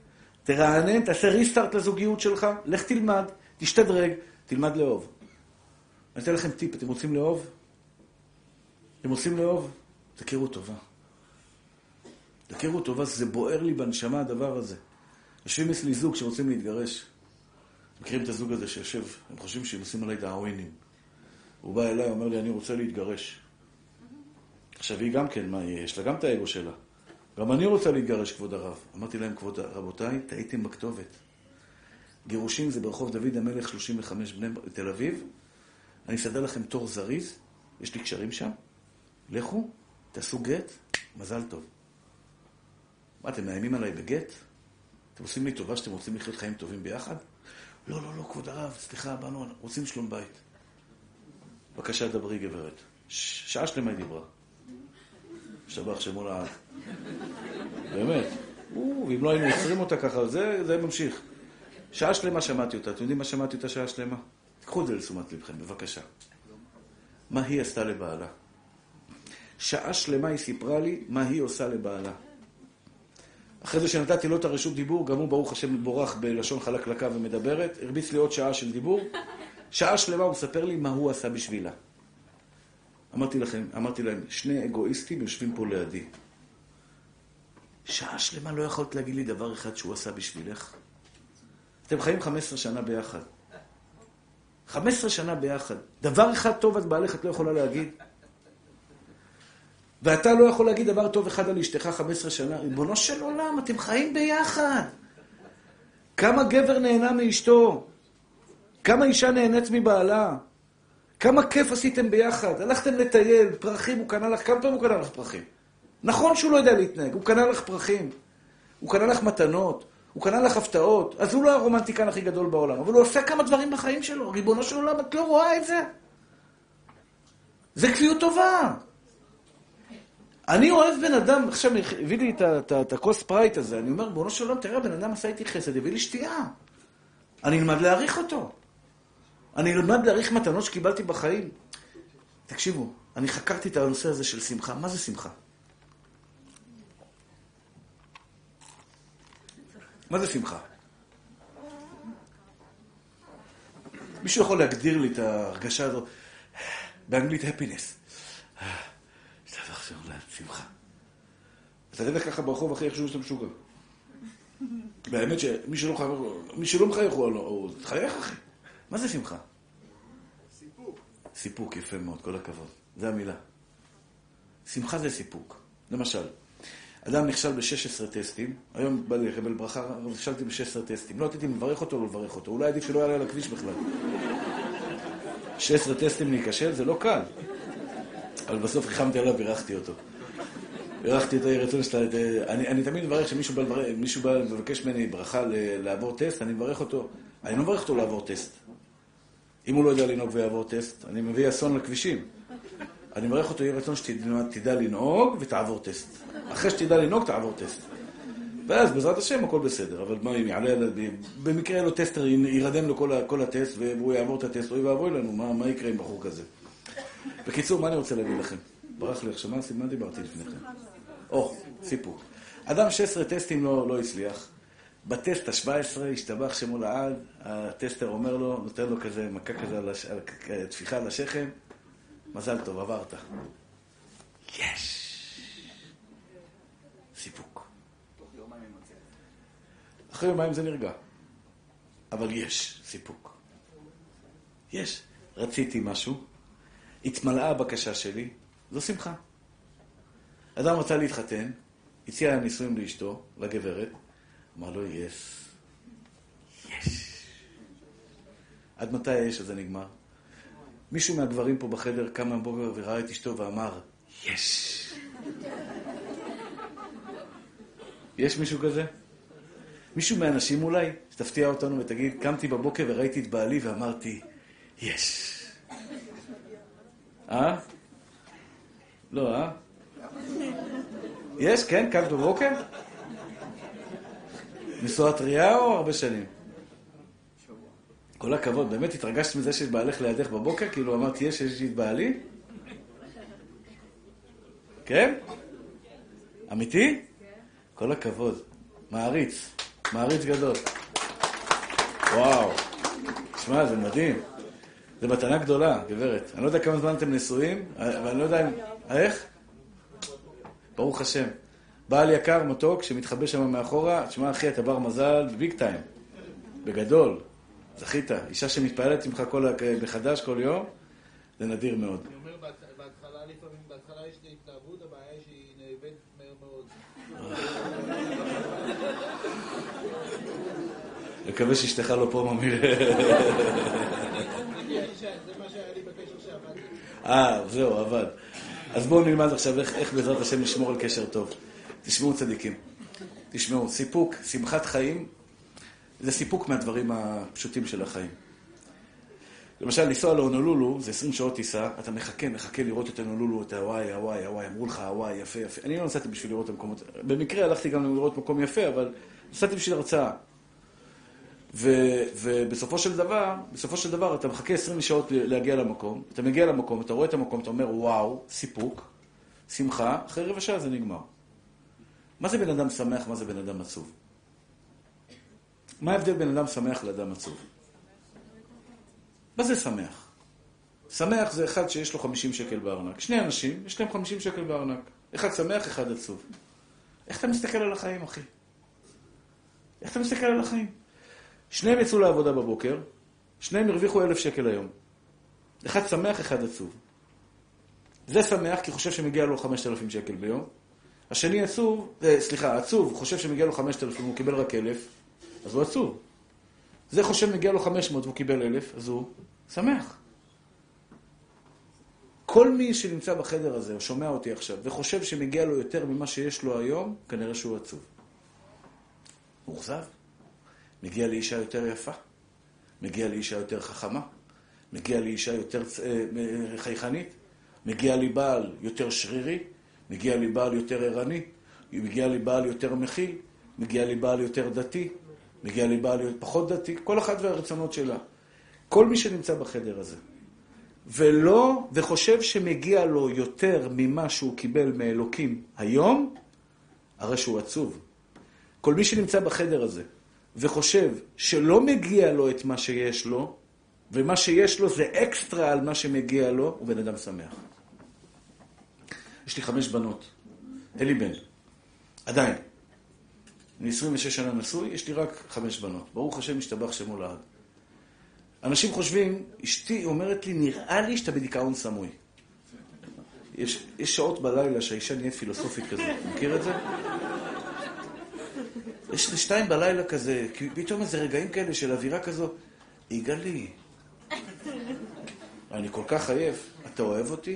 תרענן, תעשה ריסטארט לזוגיות שלך, לך תלמד, תשתדרג, תלמד לאהוב. אני אתן לכם טיפ, אתם רוצים לאהוב? אתם רוצים לאהוב? תכירו טובה. תכירו טובה, זה בוער לי בנשמה הדבר הזה. יושבים אצלי זוג שרוצים להתגרש. מכירים את הזוג הזה שיושב, הם חושבים שהם עושים עליי את האווינים. הוא בא אליי, אומר לי, אני רוצה להתגרש. עכשיו, היא גם כן, מה, יש לה גם את האגו שלה. גם אני רוצה להתגרש, כבוד הרב. אמרתי להם, כבוד רבותיי, טעיתם בכתובת. גירושים זה ברחוב דוד המלך 35 בני תל אביב. אני אסדר לכם תור זריז, יש לי קשרים שם. לכו, תעשו גט, מזל טוב. מה, אתם מאיימים עליי בגט? אתם עושים לי טובה שאתם רוצים לחיות חיים טובים ביחד? לא, לא, לא, כבוד הרב, סליחה, באנו, רוצים שלום בית. בבקשה, דברי, גברת. שעה שלמה היא דיברה. השתבח שמו לעד. באמת. ואם לא היינו עוצרים אותה ככה, זה, זה ממשיך. שעה שלמה שמעתי אותה. אתם יודעים מה שמעתי אותה שעה שלמה? תיקחו את זה לתשומת לבכם, בבקשה. מה היא עשתה לבעלה? שעה שלמה היא סיפרה לי מה היא עושה לבעלה. אחרי זה שנתתי לו את הרשות דיבור, גם הוא ברוך השם בורח בלשון חלקלקה ומדברת, הרביץ לי עוד שעה של דיבור. שעה שלמה הוא מספר לי מה הוא עשה בשבילה. אמרתי לכם, אמרתי להם, שני אגואיסטים יושבים פה לידי. שעה שלמה לא יכולת להגיד לי דבר אחד שהוא עשה בשבילך? אתם חיים 15 שנה ביחד. 15 שנה ביחד. דבר אחד טוב את בעלך את לא יכולה להגיד. ואתה לא יכול להגיד דבר טוב אחד על אשתך 15 שנה. ריבונו של עולם, אתם חיים ביחד. כמה גבר נהנה מאשתו? כמה אישה נהנית מבעלה? כמה כיף עשיתם ביחד? הלכתם לטייל, פרחים, הוא קנה לך, כמה פעמים הוא קנה לך פרחים? נכון שהוא לא יודע להתנהג, הוא קנה לך פרחים, הוא קנה לך מתנות, הוא קנה לך הפתעות, אז הוא לא הרומנטיקן הכי גדול בעולם, אבל הוא עושה כמה דברים בחיים שלו. ריבונו של עולם, את לא רואה את זה? זה כפיות טובה. אני אוהב בן אדם, עכשיו הביא לי את הכוס ספרייט הזה, אני אומר, ריבונו של עולם, תראה, הבן אדם עשה איתי חסד, הביא לי שתייה. אני אלמד להעריך אותו. אני אלמד להעריך מתנות שקיבלתי בחיים. תקשיבו, אני חקרתי את הנושא הזה של שמחה. מה זה שמחה? מה זה שמחה? מישהו יכול להגדיר לי את ההרגשה הזו באנגלית happiness. זה עכשיו שמחה. אתה תלך ככה ברחוב אחרי יחשבו שאתה משוגע. והאמת שמי שלא מחייך, שלא מחייך הוא תחייך אחי. מה זה שמחה? סיפוק. סיפוק, יפה מאוד, כל הכבוד. זה המילה. שמחה זה סיפוק. למשל, אדם נכשל ב-16 טסטים, היום בא לי לקבל ברכה, נכשלתי ב-16 טסטים. לא ידעתי אם לברך אותו או לא לברך אותו, אולי עדיף שלא יעלה על הכביש בכלל. 16 טסטים להיכשל זה לא קל. אבל בסוף ריחמתי עליו ובירכתי אותו. בירכתי אותו, יהי רצון שאתה... אני, אני תמיד מברך שמישהו בא, מישהו בא לבקש ממני ברכה לעבור טסט, אני מברך אותו, אני לא מברך אותו לעבור טסט. אם הוא לא יודע לנהוג ויעבור טסט, אני מביא אסון לכבישים. אני מברך אותו, יהי רצון שתדע לנהוג ותעבור טסט. אחרי שתדע לנהוג, תעבור טסט. ואז בעזרת השם הכל בסדר, אבל מה אם יעלה, במקרה יהיה לו טסטר, יירדם לו כל, כל הטסט והוא יעבור את הטסט, אוי ואבוי לנו, מה, מה יקרה עם בחור כזה? בקיצור, מה אני רוצה להגיד לכם? ברח לי עכשיו, מה דיברתי לפני כן? או, סיפור. אדם 16 טסטים לא, לא הצליח. בטסט ה-17 השתבח שמו לעד, הטסטר אומר לו, נותן לו כזה מכה כזה, על הש... טפיחה על השכם, מזל טוב, עברת. יש! סיפוק. אחרי יומיים זה נרגע. אבל יש סיפוק. יש. רציתי משהו, התמלאה הבקשה שלי, זו שמחה. אדם רצה להתחתן, הציע נישואים לאשתו, לגברת, אמר לו, יש. יש. עד מתי האש הזה נגמר? מישהו מהגברים פה בחדר קם בבוקר וראה את אשתו ואמר, יש. יש מישהו כזה? מישהו מהאנשים אולי, שתפתיע אותנו ותגיד, קמתי בבוקר וראיתי את בעלי ואמרתי, יש. אה? לא, אה? יש, כן? קמת בבוקר? נשואה טריה או הרבה שנים? כל הכבוד, באמת התרגשת מזה שיש בעלך לידך בבוקר? כאילו אמרת, יש, יש לי את בעלי? כן? אמיתי? כל הכבוד. מעריץ. מעריץ גדול. וואו. שמע, זה מדהים. זה מתנה גדולה, גברת. אני לא יודע כמה זמן אתם נשואים, אבל אני לא יודע אם... איך? ברוך השם. בעל יקר, מתוק, שמתחבא שם מאחורה, תשמע, אחי, אתה בר מזל, ביג טיים. בגדול. זכית. אישה שמתפעלת ממך כל, מחדש כל יום, זה נדיר מאוד. אני אומר, בהתחלה לפעמים, בהתחלה יש לי התלהבות, הבעיה היא שהיא נאבדת מהר מאוד. מקווה שאשתך לא פה ממיר. אה, זהו, עבד. אז בואו נלמד עכשיו איך, איך בעזרת השם לשמור על קשר טוב. תשמעו צדיקים. תשמעו, סיפוק, שמחת חיים, זה סיפוק מהדברים הפשוטים של החיים. למשל, לנסוע להונולולו, זה 20 שעות טיסה, אתה מחכה, מחכה לראות את הונולולו, את הוואי, הוואי, הוואי, אמרו לך הוואי, יפה, יפה. אני לא נסעתי בשביל לראות את המקומות, במקרה הלכתי גם לראות מקום יפה, אבל נסעתי בשביל הרצאה. ו- ובסופו של דבר, בסופו של דבר אתה מחכה 20 שעות להגיע למקום, אתה מגיע למקום, אתה רואה את המקום, אתה אומר וואו, סיפוק, שמחה, אחרי רבע שעה זה נגמר. מה זה בן אדם שמח, מה זה בן אדם עצוב? מה ההבדל בין אדם שמח לאדם עצוב? מה זה שמח? שמח זה אחד שיש לו 50 שקל בארנק. שני אנשים, יש להם 50 שקל בארנק. אחד שמח, אחד עצוב. איך אתה מסתכל על החיים, אחי? איך אתה מסתכל על החיים? שניהם יצאו לעבודה בבוקר, שניהם הרוויחו אלף שקל היום. אחד שמח, אחד עצוב. זה שמח כי חושב שמגיע לו 5,000 שקל ביום. השני עצוב, אה, סליחה, עצוב, חושב שמגיע לו 5,000, הוא קיבל רק אלף, אז הוא עצוב. זה חושב מגיע לו 500 והוא קיבל אלף, אז הוא שמח. כל מי שנמצא בחדר הזה, או שומע אותי עכשיו, וחושב שמגיע לו יותר ממה שיש לו היום, כנראה שהוא עצוב. מאוכזב. מגיע לאישה יותר יפה, מגיע לאישה יותר חכמה, מגיע לאישה יותר אה, חייכנית, מגיע לי בעל יותר שרירי, מגיע לי בעל יותר ערני, מגיע לי בעל יותר מכיל, מגיע לי בעל יותר דתי, מגיע לי בעל פחות דתי, כל אחת והרצונות שלה. כל מי שנמצא בחדר הזה, ולא, וחושב שמגיע לו יותר ממה שהוא קיבל מאלוקים היום, הרי שהוא עצוב. כל מי שנמצא בחדר הזה, וחושב שלא מגיע לו את מה שיש לו, ומה שיש לו זה אקסטרה על מה שמגיע לו, הוא בן אדם שמח. יש לי חמש בנות, אין לי בן, עדיין. אני 26 שנה נשוי, יש לי רק חמש בנות. ברוך השם, משתבח שמו לעד. אנשים חושבים, אשתי אומרת לי, נראה לי שאתה בדיכאון סמוי. יש, יש שעות בלילה שהאישה נהיית פילוסופית כזאת, מכיר את זה? יש לי שתיים בלילה כזה, כי פתאום איזה רגעים כאלה של אווירה כזו, יגאלי, אני כל כך עייף, אתה אוהב אותי?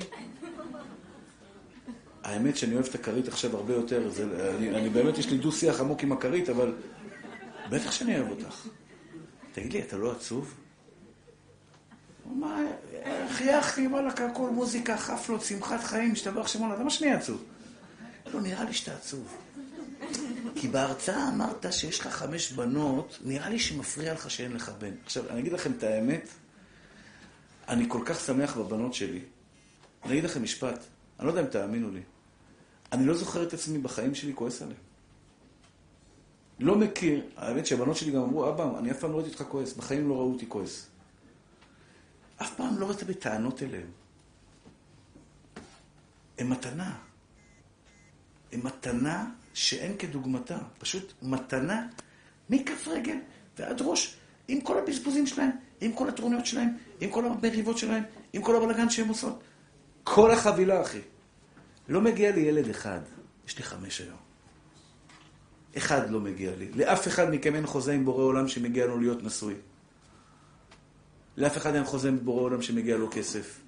האמת שאני אוהב את הכרית עכשיו הרבה יותר, זה, אני, אני באמת, יש לי דו-שיח עמוק עם הכרית, אבל בטח שאני אוהב אותך. תגיד לי, אתה לא עצוב? מה, חייכתי, וואלכ, הכל מוזיקה, חפלות, שמחת חיים, משתבח שמונה, למה שאני עצוב? לא, נראה לי שאתה עצוב. כי בהרצאה אמרת שיש לך חמש בנות, נראה לי שמפריע לך שאין לך בן. עכשיו, אני אגיד לכם את האמת, אני כל כך שמח בבנות שלי. אני אגיד לכם משפט, אני לא יודע אם תאמינו לי. אני לא זוכר את עצמי בחיים שלי כועס עליהם. לא מכיר, האמת שהבנות שלי גם אמרו, אבא, אני אף פעם לא ראיתי אותך כועס, בחיים לא ראו אותי כועס. אף פעם לא ראית בטענות אליהם. הם מתנה. הם מתנה שאין כדוגמתה. פשוט מתנה מכף רגל ועד ראש, עם כל הבזבוזים שלהם, עם כל הטרוניות שלהם, עם כל המריבות שלהם, עם כל הבלגן שהם עושות. כל החבילה, אחי. לא מגיע לי ילד אחד, יש לי חמש היום. אחד לא מגיע לי. לאף אחד מכם אין חוזה עם בורא עולם שמגיע לו להיות נשוי. לאף אחד אין חוזה עם בורא עולם שמגיע לו כסף.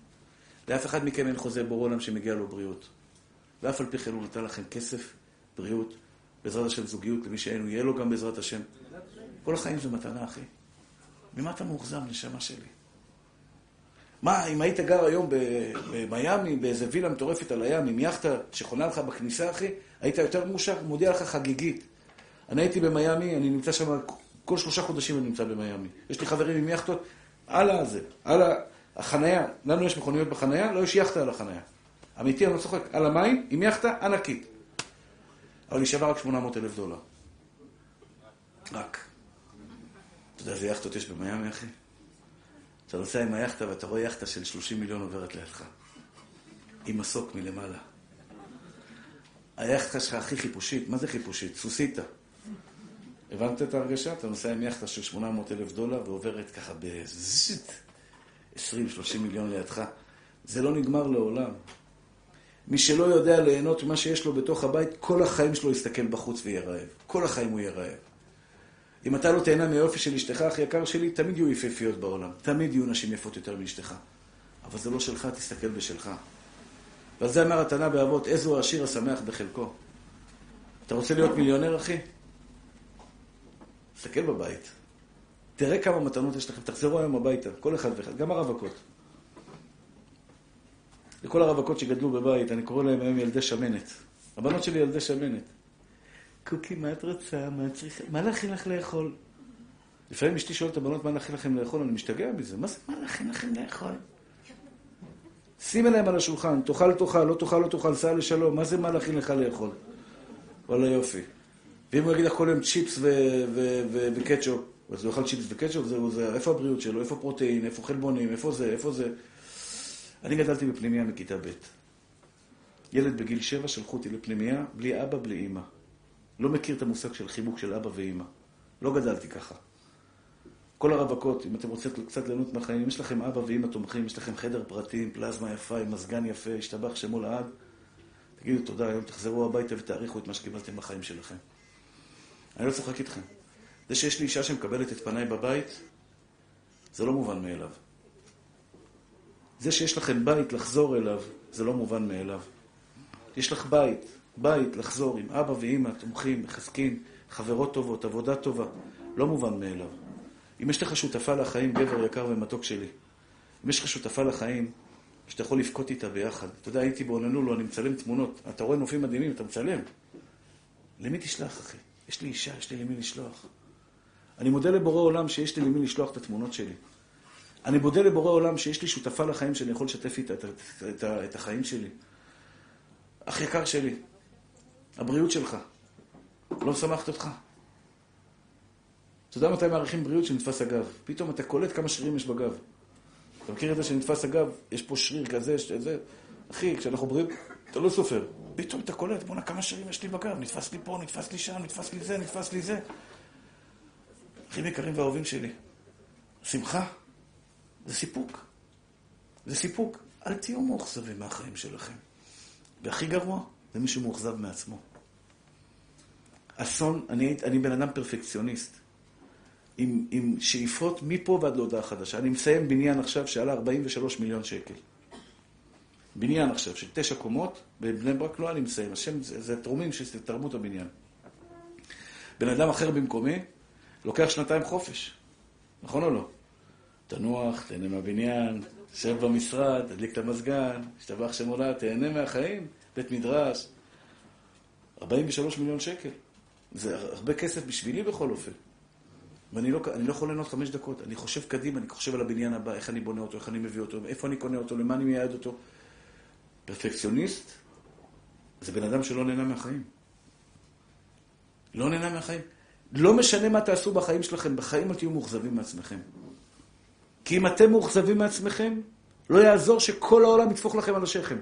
לאף אחד מכם אין חוזה בורא עולם שמגיע לו בריאות. ואף על פי כן הוא נתן לכם כסף, בריאות, בעזרת השם זוגיות, למי שאין, יהיה לו גם בעזרת השם. כל החיים זה מתנה, אחי. ממה אתה מאוכזב, נשמה שלי? מה, אם היית גר היום במיאמי, באיזה וילה מטורפת על הים, עם יאכטה שחונה לך בכניסה, אחי, היית יותר מאושר? מודיע לך חגיגית. אני הייתי במיאמי, אני נמצא שם, כל שלושה חודשים אני נמצא במיאמי. יש לי חברים עם יאכטות, על הזה, על החנייה. לנו יש מכוניות בחנייה, לא יש יאכטה על החנייה. אמיתי, אני לא צוחק, על המים, עם יאכטה ענקית. אבל היא שווה רק 800 אלף דולר. רק. אתה יודע איזה יאכטות יש במיאמי, אחי? אתה נוסע עם היאכטה ואתה רואה יאכטה של 30 מיליון עוברת לידך. עם מסוק מלמעלה. היאכטה שלך הכי חיפושית, מה זה חיפושית? סוסיתא. הבנת את ההרגשה? אתה נוסע עם יאכטה של 800 אלף דולר ועוברת ככה בזזז 20-30 מיליון לידך. זה לא נגמר לעולם. מי שלא יודע ליהנות ממה שיש לו בתוך הבית, כל החיים שלו יסתכל בחוץ ויהיה רעב. כל החיים הוא יהיה רעב. אם אתה לא תהנה מהיופי של אשתך, הכי יקר שלי, תמיד יהיו יפהפיות בעולם. תמיד יהיו נשים יפות יותר מאשתך. אבל זה לא שלך, תסתכל בשלך. ועל זה אמר התנא באבות, איזו העשיר השמח בחלקו. אתה רוצה להיות מיליונר, אחי? תסתכל בבית. תראה כמה מתנות יש לכם. תחזרו היום הביתה, כל אחד ואחד, גם הרווקות. לכל הרווקות שגדלו בבית, אני קורא להם היום ילדי שמנת. הבנות שלי ילדי שמנת. קוקי, מה את רוצה? מה את צריכה? מה להכין לך לאכול? לפעמים אשתי שואלת את הבנות מה להכין לכם לאכול, אני משתגע מזה. מה זה מה להכין לכם לאכול? שים אליהם על השולחן, תאכל תאכל, לא תאכל לא תאכל, סע לשלום, מה זה מה להכין לך לאכול? וואלה יופי. ואם הוא יגיד לך כל יום צ'יפס וקטשופ, אז הוא יאכל צ'יפס וקטשופ, זהו זה, איפה הבריאות שלו, איפה פרוטאין, איפה חלבונים, איפה זה, איפה זה. אני גדלתי בפנימייה מכיתה ב'. ילד בגיל שבע שלחו אותי לפנימייה, בלי אבא, בלי אימא. לא מכיר את המושג של חיבוק של אבא ואימא. לא גדלתי ככה. כל הרווקות, אם אתם רוצים קצת ליהנות מהחיים, אם יש לכם אבא ואימא תומכים, יש לכם חדר פרטי עם פלזמה יפה, עם מזגן יפה, השתבח שמו לעד, תגידו תודה, היום תחזרו הביתה ותעריכו את מה שקיבלתם בחיים שלכם. אני לא צוחק איתכם. זה שיש לי אישה שמקבלת את פניי בבית, זה לא מובן מאליו. זה שיש לכם בית לחזור אליו, זה לא מובן מאליו. יש לך בית, בית לחזור עם אבא ואימא, תומכים, מחזקים, חברות טובות, עבודה טובה, לא מובן מאליו. אם יש לך שותפה לחיים, גבר יקר ומתוק שלי, אם יש לך שותפה לחיים, שאתה יכול לבכות איתה ביחד. אתה יודע, הייתי באוננולו, אני מצלם תמונות. אתה רואה נופים מדהימים, אתה מצלם. למי תשלח, אחי? יש לי אישה, יש לי למי לשלוח. אני מודה לבורא עולם שיש לי למי לשלוח את התמונות שלי. אני מודה לבורא עולם שיש לי שותפה לחיים שאני יכול לשתף איתה את, את, את, את החיים שלי. אח יקר שלי, הבריאות שלך לא משמחת אותך. אתה יודע מתי מעריכים בריאות שנתפס הגב? פתאום אתה קולט כמה שרירים יש בגב. אתה מכיר את זה שנתפס הגב? יש פה שריר כזה, זה. אחי, כשאנחנו בריאות, אתה לא סופר. פתאום אתה קולט, בואנה, כמה שרירים יש לי בגב. נתפס לי פה, נתפס לי שם, נתפס לי זה, נתפס לי זה. אחים יקרים ואהובים שלי, שמחה זה סיפוק. זה סיפוק. אל תהיו מאוכזבים מהחיים שלכם. והכי גרוע, זה מי שמאוכזב מעצמו. אסון, אני, אני בן אדם פרפקציוניסט. עם, עם שאיפות מפה ועד להודעה חדשה. אני מסיים בניין עכשיו שעלה 43 מיליון שקל. בניין עכשיו של תשע קומות, בבני ברק לא אני מסיים, השם זה, זה תרומים של תרבות הבניין. בן אדם אחר במקומי, לוקח שנתיים חופש, נכון או לא? תנוח, תהנה מהבניין, תשב במשרד, תדליק את המזגן, תשתבח שם עולה, תהנה מהחיים, בית מדרש. 43 מיליון שקל. זה הרבה כסף בשבילי בכל אופן. ואני לא, לא יכול ליהנות חמש דקות. אני חושב קדימה, אני חושב על הבניין הבא, איך אני בונה אותו, איך אני מביא אותו, איפה אני קונה אותו, למה אני מייעד אותו. פרפקציוניסט זה בן אדם שלא נהנה מהחיים. לא נהנה מהחיים. לא משנה מה תעשו בחיים שלכם, בחיים אל תהיו מאוכזבים מעצמכם. כי אם אתם מאוכזבים מעצמכם, לא יעזור שכל העולם יטפוך לכם על השכם.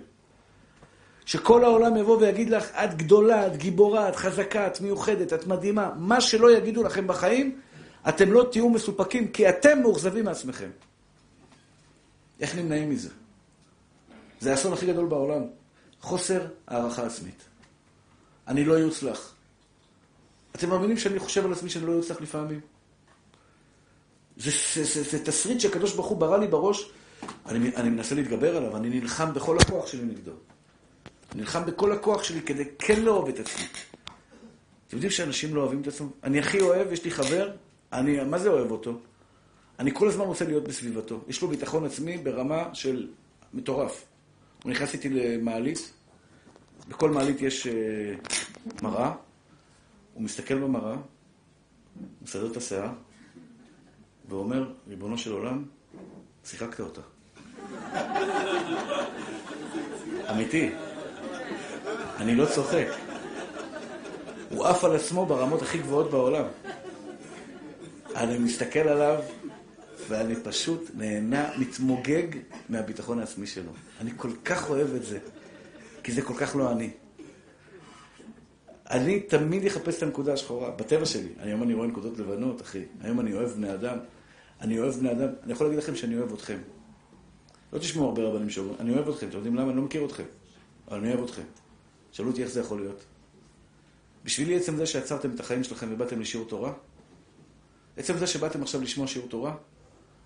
שכל העולם יבוא ויגיד לך, את גדולה, את גיבורה, את חזקה, את מיוחדת, את מדהימה. מה שלא יגידו לכם בחיים, אתם לא תהיו מסופקים, כי אתם מאוכזבים מעצמכם. איך נמנעים מזה? זה האסון הכי גדול בעולם. חוסר הערכה עצמית. אני לא יוצלח. אתם מאמינים שאני חושב על עצמי שאני לא יוצלח לפעמים? זה, זה, זה, זה תסריט שהקדוש ברוך הוא ברא לי בראש, אני, אני מנסה להתגבר עליו, אני נלחם בכל הכוח שלי נגדו. נלחם בכל הכוח שלי כדי כן לאהוב את עצמי. אתם יודעים שאנשים לא אוהבים את עצמם? אני הכי אוהב, יש לי חבר, אני, מה זה אוהב אותו? אני כל הזמן רוצה להיות בסביבתו. יש לו ביטחון עצמי ברמה של מטורף. הוא נכנס איתי למעלית, בכל מעלית יש uh, מראה, הוא מסתכל במראה, מסדר את השיער, ואומר, ריבונו של עולם, שיחקת אותה. אמיתי. אני לא צוחק. הוא עף על עצמו ברמות הכי גבוהות בעולם. אני מסתכל עליו, ואני פשוט נהנה, מתמוגג מהביטחון העצמי שלו. אני כל כך אוהב את זה, כי זה כל כך לא אני. אני תמיד אחפש את הנקודה השחורה, בטבע שלי. היום אני רואה נקודות לבנות, אחי. היום אני אוהב בני אדם. אני אוהב בני אדם. אני יכול להגיד לכם שאני אוהב אתכם. לא תשמעו הרבה רבנים שאומרים, אני אוהב אתכם. אתם יודעים למה? אני לא מכיר אתכם. אבל אני אוהב אתכם. שאלו אותי איך זה יכול להיות. בשבילי עצם זה שעצרתם את החיים שלכם ובאתם לשיעור תורה, עצם זה שבאתם עכשיו לשמוע שיעור תורה,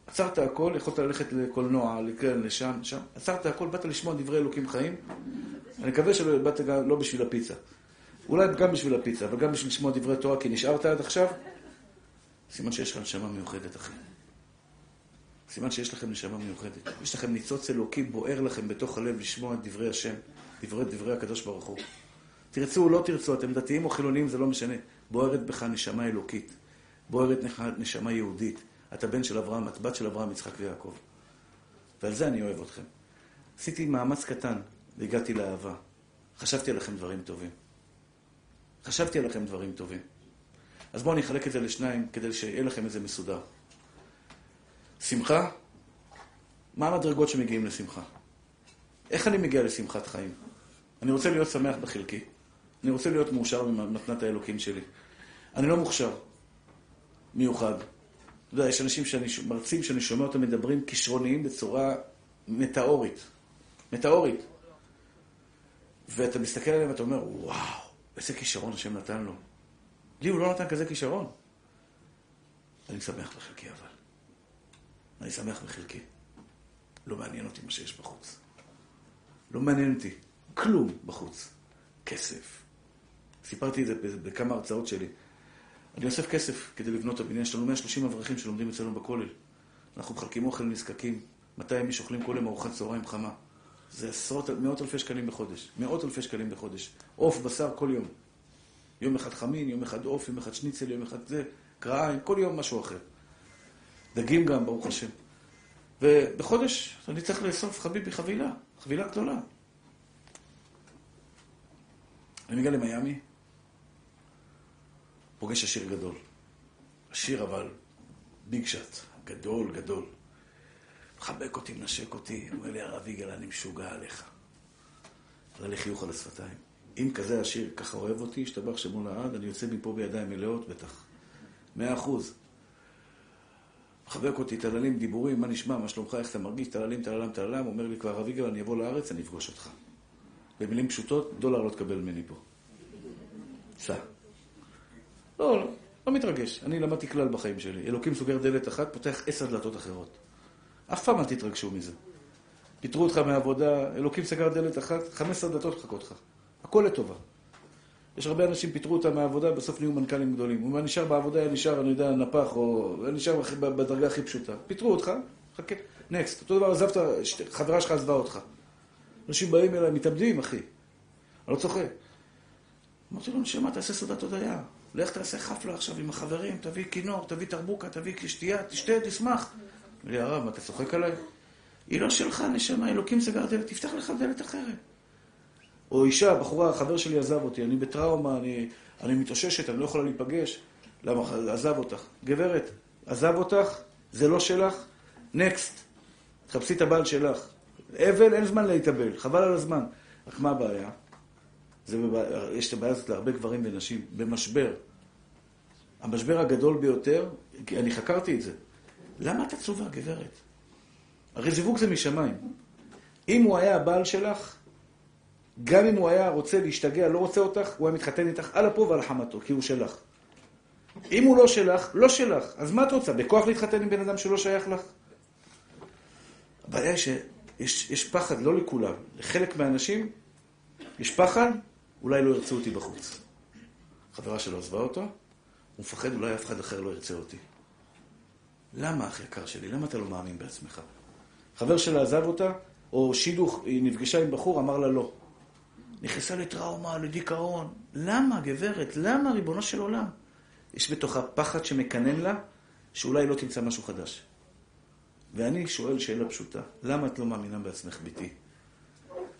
עצרת הכל, יכולת ללכת לקולנוע, לכאן, לשם, שם, עצרת הכל, באת לשמוע דברי אלוקים חיים. אני מקווה שלא באת גם לא בשביל הפיצה. אולי גם בשביל הפיצה, אבל גם בשביל לשמוע דברי תורה, כי נשארת עד עכשיו, סימן שיש לך נשמה מיוחדת, אחי. סימן שיש לכם נשמה מיוחדת. יש לכם ניצוץ אלוקי בוער לכם בתוך הלב לשמוע את דברי השם, דברי דברי הקדוש ברוך הוא. תרצו או לא תרצו, אתם דתיים או חילונים, זה לא משנה. בוערת בך נשמה אלוקית. בוערת נשמה יהודית. אתה בן של אברהם, את בת של אברהם, יצחק ויעקב. ועל זה אני אוהב אתכם. עשיתי מאמץ קטן והגעתי לאהבה. חשבתי עליכם דברים טובים. חשבתי עליכם דברים טובים. אז בואו אני אחלק את זה לשניים כדי שיהיה לכם איזה מסודר. שמחה, מה המדרגות שמגיעים לשמחה? איך אני מגיע לשמחת חיים? אני רוצה להיות שמח בחלקי. אני רוצה להיות מאושר במתנת האלוקים שלי. אני לא מוכשר, מיוחד. אתה יודע, יש אנשים, שאני, מרצים שאני שומע אותם מדברים כישרוניים בצורה מטאורית. מטאורית. ואתה מסתכל עליהם ואתה אומר, וואו, איזה כישרון השם נתן לו. לי הוא לא נתן כזה כישרון. אני שמח בחלקי אבל. אני שמח בחלקי. לא מעניין אותי מה שיש בחוץ. לא מעניין אותי כלום בחוץ. כסף. סיפרתי את זה בכמה הרצאות שלי. אני אוסף כסף כדי לבנות את הבניין. יש לנו 130 אברכים שלומדים אצלנו בכולל. אנחנו מחלקים אוכל לנזקקים. 200 איש אוכלים כל יום ארוחת צהריים חמה. זה עשרות, מאות אלפי שקלים בחודש. מאות אלפי שקלים בחודש. עוף, בשר, כל יום. יום אחד חמין, יום אחד עוף, יום אחד שניצל, יום אחד זה, קרעיים, כל יום משהו אחר. דגים גם, ברוך השם. ובחודש אני צריך לאסוף חביבי חבילה, חבילה גדולה. אני מגיע למיאמי, פוגש עשיר גדול. עשיר אבל ביג שאט, גדול גדול. מחבק אותי, מנשק אותי, אומר לי, הרב יגאל, אני משוגע עליך. עלה לי חיוך על השפתיים. אם כזה עשיר ככה אוהב אותי, השתבח שמו לעד, אני יוצא מפה בידיים מלאות בטח. מאה אחוז. מחבק אותי, טללים, דיבורים, מה נשמע, מה שלומך, איך אתה מרגיש, טללים, טללם, טללם, אומר לי כבר, הרב יגאל, אני אבוא לארץ, אני אפגוש אותך. במילים פשוטות, דולר לא תקבל ממני פה. סע. לא, לא, לא מתרגש. אני למדתי כלל בחיים שלי. אלוקים סוגר דלת אחת, פותח עשר דלתות אחרות. אף פעם אל תתרגשו מזה. פיטרו אותך מהעבודה, אלוקים סגר דלת אחת, חמש עשר דלתות מחכות לך. הכל לטובה. יש הרבה אנשים, פיטרו אותם מהעבודה, בסוף נהיו מנכ"לים גדולים. הוא נשאר בעבודה, היה נשאר, אני יודע, נפח, או היה נשאר בדרגה הכי פשוטה. פיטרו אותך, חכה, נקסט. אותו דבר, עזבת, חברה שלך עזבה אותך. אנשים באים אליי, מתאבדים, אחי. אני לא צוחק. אמרתי לו, נשמה, תעשה סעודת הודיה. לך תעשה חפלה עכשיו עם החברים, תביא כינור, תביא תרבוקה, תביא שתייה, תשתה, תשמח. אמר לי, הרב, מה, אתה צוחק עליי? היא לא שלך, נשמה, אלוקים סגר דלת, תפתח לך דלת אחרת. או אישה, בחורה, חבר שלי עזב אותי, אני בטראומה, אני, אני מתאוששת, אני לא יכולה להיפגש. למה? עזב אותך. גברת, עזב אותך, זה לא שלך, נקסט. תחפשי את הבעל שלך. אבל, אין זמן להתאבל, חבל על הזמן. רק מה הבעיה? זה. יש את הבעיה הזאת להרבה גברים ונשים, במשבר. המשבר הגדול ביותר, כי אני חקרתי את זה. למה את עצובה, גברת? הרי זיווג זה משמיים. אם הוא היה הבעל שלך, גם אם הוא היה רוצה להשתגע, לא רוצה אותך, הוא היה מתחתן איתך על אפו ועל חמתו, כי הוא שלך. אם הוא לא שלך, לא שלך. אז מה את רוצה? בכוח להתחתן עם בן אדם שלא שייך לך? הבעיה היא שיש פחד, לא לכולם. לחלק מהאנשים יש פחד, אולי לא ירצו אותי בחוץ. חברה שלו עזבה אותו, הוא מפחד, אולי אף אחד אחר לא ירצה אותי. למה, אח יקר שלי? למה אתה לא מאמין בעצמך? חבר שלה עזב אותה, או שידוך, היא נפגשה עם בחור, אמר לה לא. נכנסה לטראומה, לדיכאון. למה, גברת? למה, ריבונו של עולם? יש בתוכה פחד שמקנן לה, שאולי לא תמצא משהו חדש. ואני שואל שאלה פשוטה, למה את לא מאמינה בעצמך, ביתי?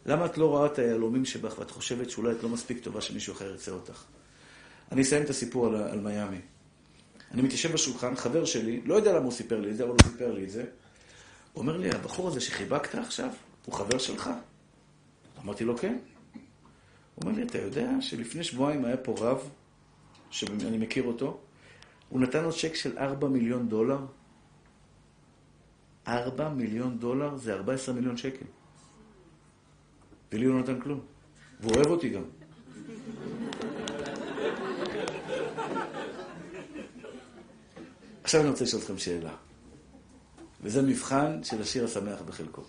למה את לא רואה את היהלומים שבך ואת חושבת שאולי את לא מספיק טובה שמישהו אחר ירצה אותך? אני אסיים את הסיפור על, על מיאמי. אני מתיישב בשולחן, חבר שלי, לא יודע למה הוא סיפר לי את זה, אבל הוא סיפר לי את זה. הוא אומר לי, הבחור הזה שחיבקת עכשיו, הוא חבר שלך? אמרתי לו, כן. הוא אומר לי, אתה יודע שלפני שבועיים היה פה רב, שאני מכיר אותו, הוא נתן לו צ'ק של 4 מיליון דולר. 4 מיליון דולר זה 14 מיליון שקל. ולי הוא לא נתן כלום. והוא אוהב אותי גם. עכשיו אני רוצה לשאול אתכם שאלה. וזה מבחן של השיר השמח בחלקו.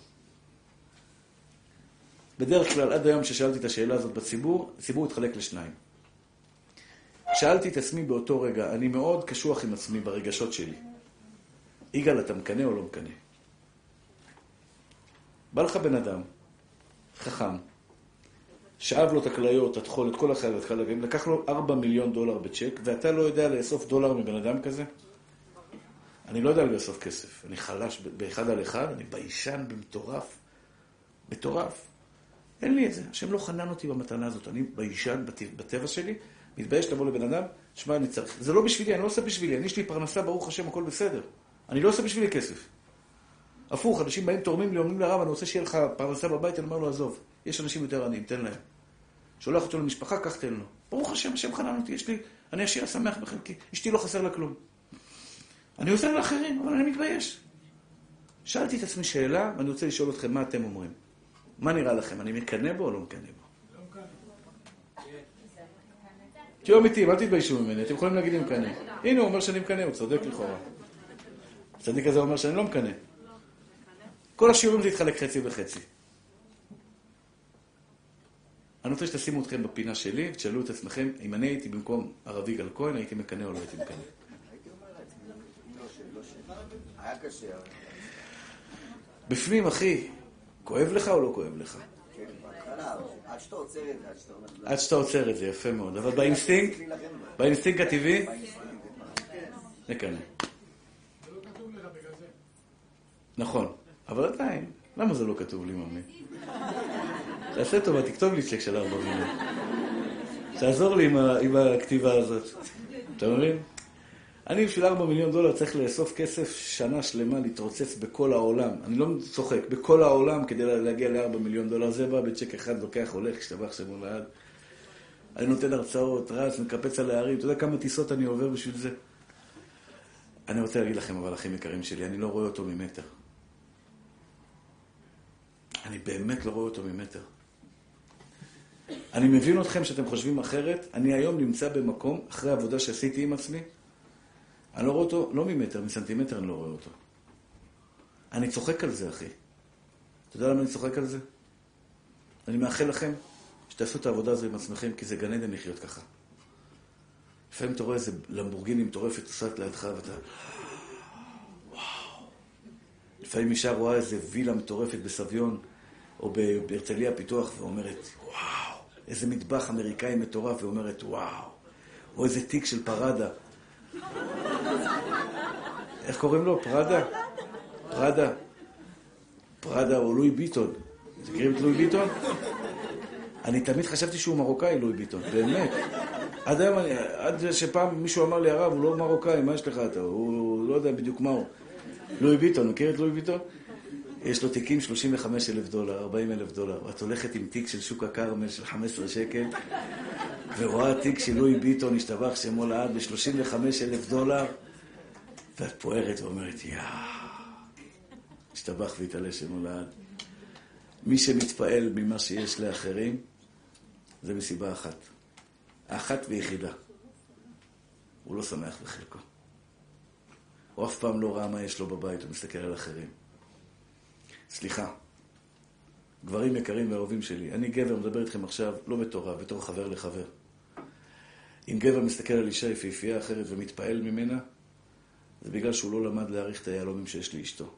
בדרך כלל, עד היום ששאלתי את השאלה הזאת בציבור, הציבור התחלק לשניים. שאלתי את עצמי באותו רגע, אני מאוד קשוח עם עצמי ברגשות שלי. יגאל, אתה מקנא או לא מקנא? בא לך בן אדם, חכם, שאב לו את הכליות, את חול, את כל החלבים, לקח לו 4 מיליון דולר בצ'ק, ואתה לא יודע לאסוף דולר מבן אדם כזה? אני לא יודע לאסוף כסף. אני חלש באחד על אחד, אני ביישן במטורף. מטורף. אין לי את זה. השם לא חנן אותי במתנה הזאת. אני ביישן בטבע שלי, מתבייש לבוא לבן אדם, שמע, אני צריך... זה לא בשבילי, אני לא עושה בשבילי. אני יש לי פרנסה, ברוך השם, הכל בסדר. אני לא עושה בשבילי כסף. הפוך, אנשים באים, תורמים לי, אומרים לרב, אני רוצה שיהיה לך פרנסה בבית, אני אומר לו, עזוב, יש אנשים יותר עניים, תן להם. שולח אותו למשפחה, קח תן לו. ברוך השם, השם חנן אותי, יש לי, אני עשיר השמח בחלקי, אשתי לא חסר לה כלום. אני עוזר לאחרים, אבל אני מתבייש. שאלתי את עצמי שאלה, ואני רוצה לשאול אתכם מה אתם אומרים. מה נראה לכם, אני מקנא בו או לא מקנא בו? תהיו אמיתיים, אל תתביישו ממני, אתם יכולים להגיד לי מקנא. הנה, הוא אומר שאני מקנא, הוא צודק לכאורה. הצדיק הזה אומר שאני לא מקנא. כל השיעורים זה יתחלק חצי וחצי. אני רוצה שתשימו אתכם בפינה שלי, ותשאלו את עצמכם, אם אני הייתי במקום הרב יגאל כהן, הייתי מקנא או לא הייתי מקנא. בפנים, אחי, כואב לך או לא כואב לך? עד שאתה עוצר את זה, יפה מאוד. אבל באינסטינקט, באינסטינקט הטבעי, נקנא. נכון, אבל עדיין, למה זה לא כתוב לי, ממי? תעשה טובה, תכתוב לי צ'ק של ארבע מיליון. תעזור לי עם הכתיבה הזאת. אתה מבין? אני בשביל 4 מיליון דולר צריך לאסוף כסף שנה שלמה, להתרוצץ בכל העולם. אני לא צוחק, בכל העולם כדי להגיע ל-4 מיליון דולר. זה בא בצ'ק אחד, לוקח, הולך, השתבח שמו לעד. אני נותן הרצאות, רץ, מקפץ על הערים. אתה יודע כמה טיסות אני עובר בשביל זה? אני רוצה להגיד לכם, אבל אחים יקרים שלי, אני לא רואה אותו ממטר. אני באמת לא רואה אותו ממטר. אני מבין אתכם שאתם חושבים אחרת. אני היום נמצא במקום, אחרי עבודה שעשיתי עם עצמי, אני לא רואה אותו, לא ממטר, מסנטימטר אני לא רואה אותו. אני צוחק על זה, אחי. אתה יודע למה אני צוחק על זה? אני מאחל לכם שתעשו את העבודה הזו עם עצמכם, כי זה גן עדן לחיות ככה. לפעמים אתה רואה איזה למבורגיני מטורפת נוסעת לידך ואתה... לפעמים אישה רואה איזה וילה מטורפת בסביון, או בהרצליה פיתוח, ואומרת, וואו. איזה מטבח אמריקאי מטורף, ואומרת, וואו. או איזה תיק של פרדה. איך קוראים לו? פראדה? פראדה. פראדה או לואי ביטון. מכירים את לואי ביטון? אני תמיד חשבתי שהוא מרוקאי, לואי ביטון, באמת. עד היום, עד שפעם מישהו אמר לי, הרב, הוא לא מרוקאי, מה יש לך אתה? הוא לא יודע בדיוק מה הוא. לואי ביטון, מכיר את לואי ביטון? יש לו תיקים 35 אלף דולר, 40 אלף דולר, ואת הולכת עם תיק של שוק הכרמל של 15 שקל, ורואה תיק של לואי ביטון, השתבח שמו לעד, ב-35 אלף דולר, ואת פוערת ואומרת, יאה, השתבח והתעלה שמו לעד. מי שמתפעל ממה שיש לאחרים, זה מסיבה אחת. האחת ויחידה. הוא לא שמח בחלקו. הוא אף פעם לא ראה מה יש לו בבית, הוא מסתכל על אחרים. סליחה, גברים יקרים ואהובים שלי, אני גבר, מדבר איתכם עכשיו לא בתור רב, בתור חבר לחבר. אם גבר מסתכל על אישה יפהפייה אחרת ומתפעל ממנה, זה בגלל שהוא לא למד להעריך את היהלומים שיש לאשתו.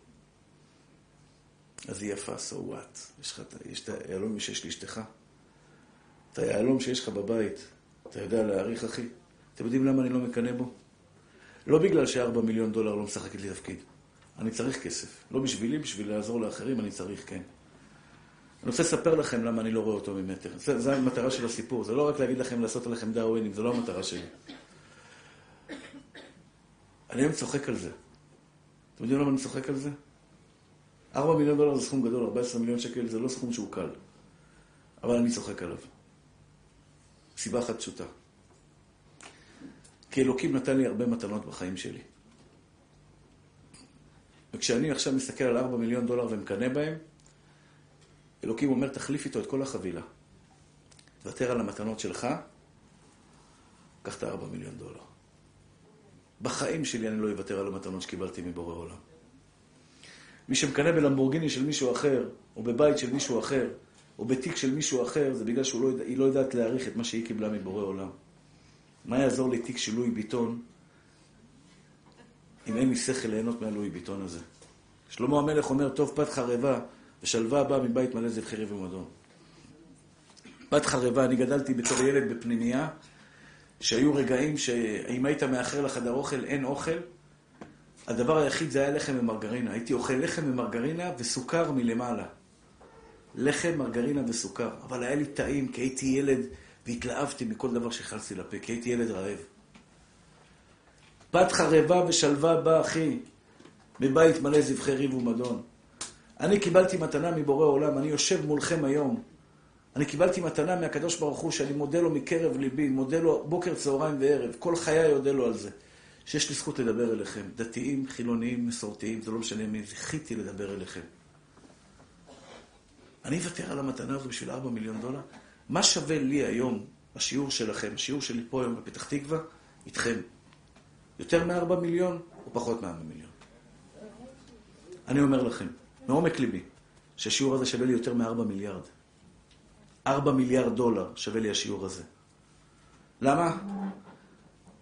אז היא יפה, so what? יש, לך, את היהלומים שיש לאשתך? את היהלום שיש לך בבית, אתה יודע להעריך, אחי? אתם יודעים למה אני לא מקנא בו? לא בגלל שארבע מיליון דולר לא משחקת לי תפקיד. אני צריך כסף. לא בשבילי, בשביל לעזור לאחרים, אני צריך, כן. אני רוצה לספר לכם למה אני לא רואה אותו ממטר. זו המטרה של הסיפור. זה לא רק להגיד לכם לעשות עליכם דאווינים, זו לא המטרה שלי. אני היום צוחק על זה. אתם יודעים למה אני צוחק על זה? 4 מיליון דולר זה סכום גדול, 14 מיליון שקל זה לא סכום שהוא קל. אבל אני צוחק עליו. סיבה אחת פשוטה. כי אלוקים נתן לי הרבה מתנות בחיים שלי. וכשאני עכשיו מסתכל על 4 מיליון דולר ומקנא בהם, אלוקים אומר, תחליף איתו את כל החבילה. תוותר על המתנות שלך, קח את ה-4 מיליון דולר. בחיים שלי אני לא אוותר על המתנות שקיבלתי מבורא עולם. מי שמקנא בלמבורגיני של מישהו אחר, או בבית של מישהו אחר, או בתיק של מישהו אחר, זה בגלל שהיא לא, לא יודעת להעריך את מה שהיא קיבלה מבורא עולם. מה יעזור לי תיק של לואי ביטון, אם אין לי שכל ליהנות מהלואי ביטון הזה? שלמה המלך אומר, טוב פת חרבה ושלווה באה מבית מלא זבחי ומדון. פת חרבה, אני גדלתי בתור ילד בפנימייה, שהיו רגעים שאם היית מאחר לחדר אוכל, אין אוכל. הדבר היחיד זה היה לחם ומרגרינה. הייתי אוכל לחם ומרגרינה וסוכר מלמעלה. לחם, מרגרינה וסוכר. אבל היה לי טעים, כי הייתי ילד והתלהבתי מכל דבר שהכנסתי לפה, כי הייתי ילד רעב. פת חרבה ושלווה בא, אחי, מבית מלא זבחי ריב ומדון. אני קיבלתי מתנה מבורא עולם, אני יושב מולכם היום. אני קיבלתי מתנה מהקדוש ברוך הוא, שאני מודה לו מקרב ליבי, מודה לו בוקר, צהריים וערב. כל חיי אודה לו על זה. שיש לי זכות לדבר אליכם. דתיים, חילוניים, מסורתיים, זה לא משנה מי, זכיתי לדבר אליכם. אני אוותר על המתנה הזו בשביל 4 מיליון דולר? מה שווה לי היום, השיעור שלכם, השיעור שלי פה היום בפתח תקווה, איתכם? יותר מ-4 מיליון או פחות מ-4 מיליון? אני אומר לכם, מעומק ליבי, שהשיעור הזה שווה לי יותר מ-4 מיליארד. 4 מיליארד דולר שווה לי השיעור הזה. למה?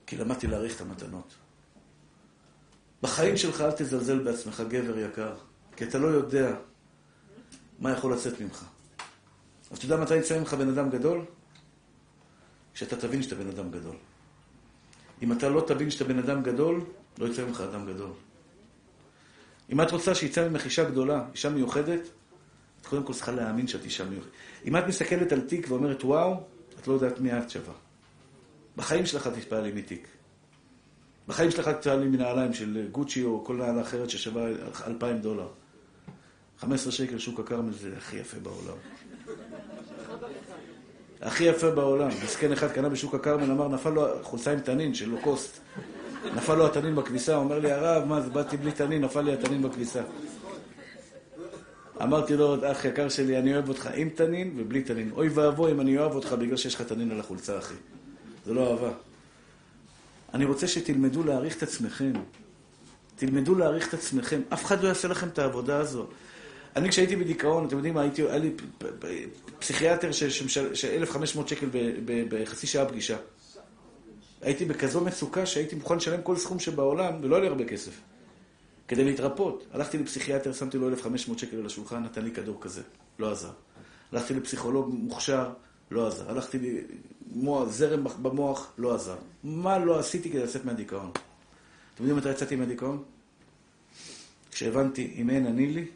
כי למדתי להעריך את המתנות. בחיים שלך אל תזלזל בעצמך, גבר יקר, כי אתה לא יודע מה יכול לצאת ממך. אז אתה יודע מתי יצא ממך בן אדם גדול? כשאתה תבין שאתה בן אדם גדול. אם אתה לא תבין שאתה בן אדם גדול, לא יצא ממך אדם גדול. אם את רוצה שיצא ממך אישה גדולה, אישה מיוחדת, את קודם כל צריכה להאמין שאת אישה מיוחדת. אם את מסתכלת על תיק ואומרת וואו, את לא יודעת מי את שווה. בחיים שלך תתפעלי מתיק. בחיים שלך תתפעלי מנעליים של גוצ'י או כל נעלה אחרת ששווה אלפיים דולר. 15 שקל שוק הכרמל זה הכי יפה בעולם. הכי יפה בעולם. מסכן אחד קנה בשוק הכרמל, אמר, נפל לו חולצה עם תנין של לוקוסט. נפל לו התנין בכביסה, אומר לי, הרב, מה זה, באתי בלי תנין, נפל לי התנין בכביסה. אמרתי לו, אח יקר שלי, אני אוהב אותך עם תנין ובלי תנין. אוי ואבוי אם אני אוהב אותך בגלל שיש לך תנין על החולצה, אחי. זה לא אהבה. אני רוצה שתלמדו להעריך את עצמכם. תלמדו להעריך את עצמכם. אף אחד לא יעשה לכם את העבודה הזו. אני כשהייתי בדיכאון, אתם יודעים מה, הייתי, היה לי פסיכיאטר של 1,500 שקל בחצי שעה פגישה. הייתי בכזו מצוקה שהייתי מוכן לשלם כל סכום שבעולם, ולא היה לי הרבה כסף, כדי להתרפות. הלכתי לפסיכיאטר, שמתי לו 1,500 שקל על השולחן, נתן לי כדור כזה, לא עזר. הלכתי לפסיכולוג מוכשר, לא עזר. הלכתי לזרם במוח, לא עזר. מה לא עשיתי כדי לצאת מהדיכאון? אתם יודעים מתי יצאתי מהדיכאון? כשהבנתי, אם אין אני לי?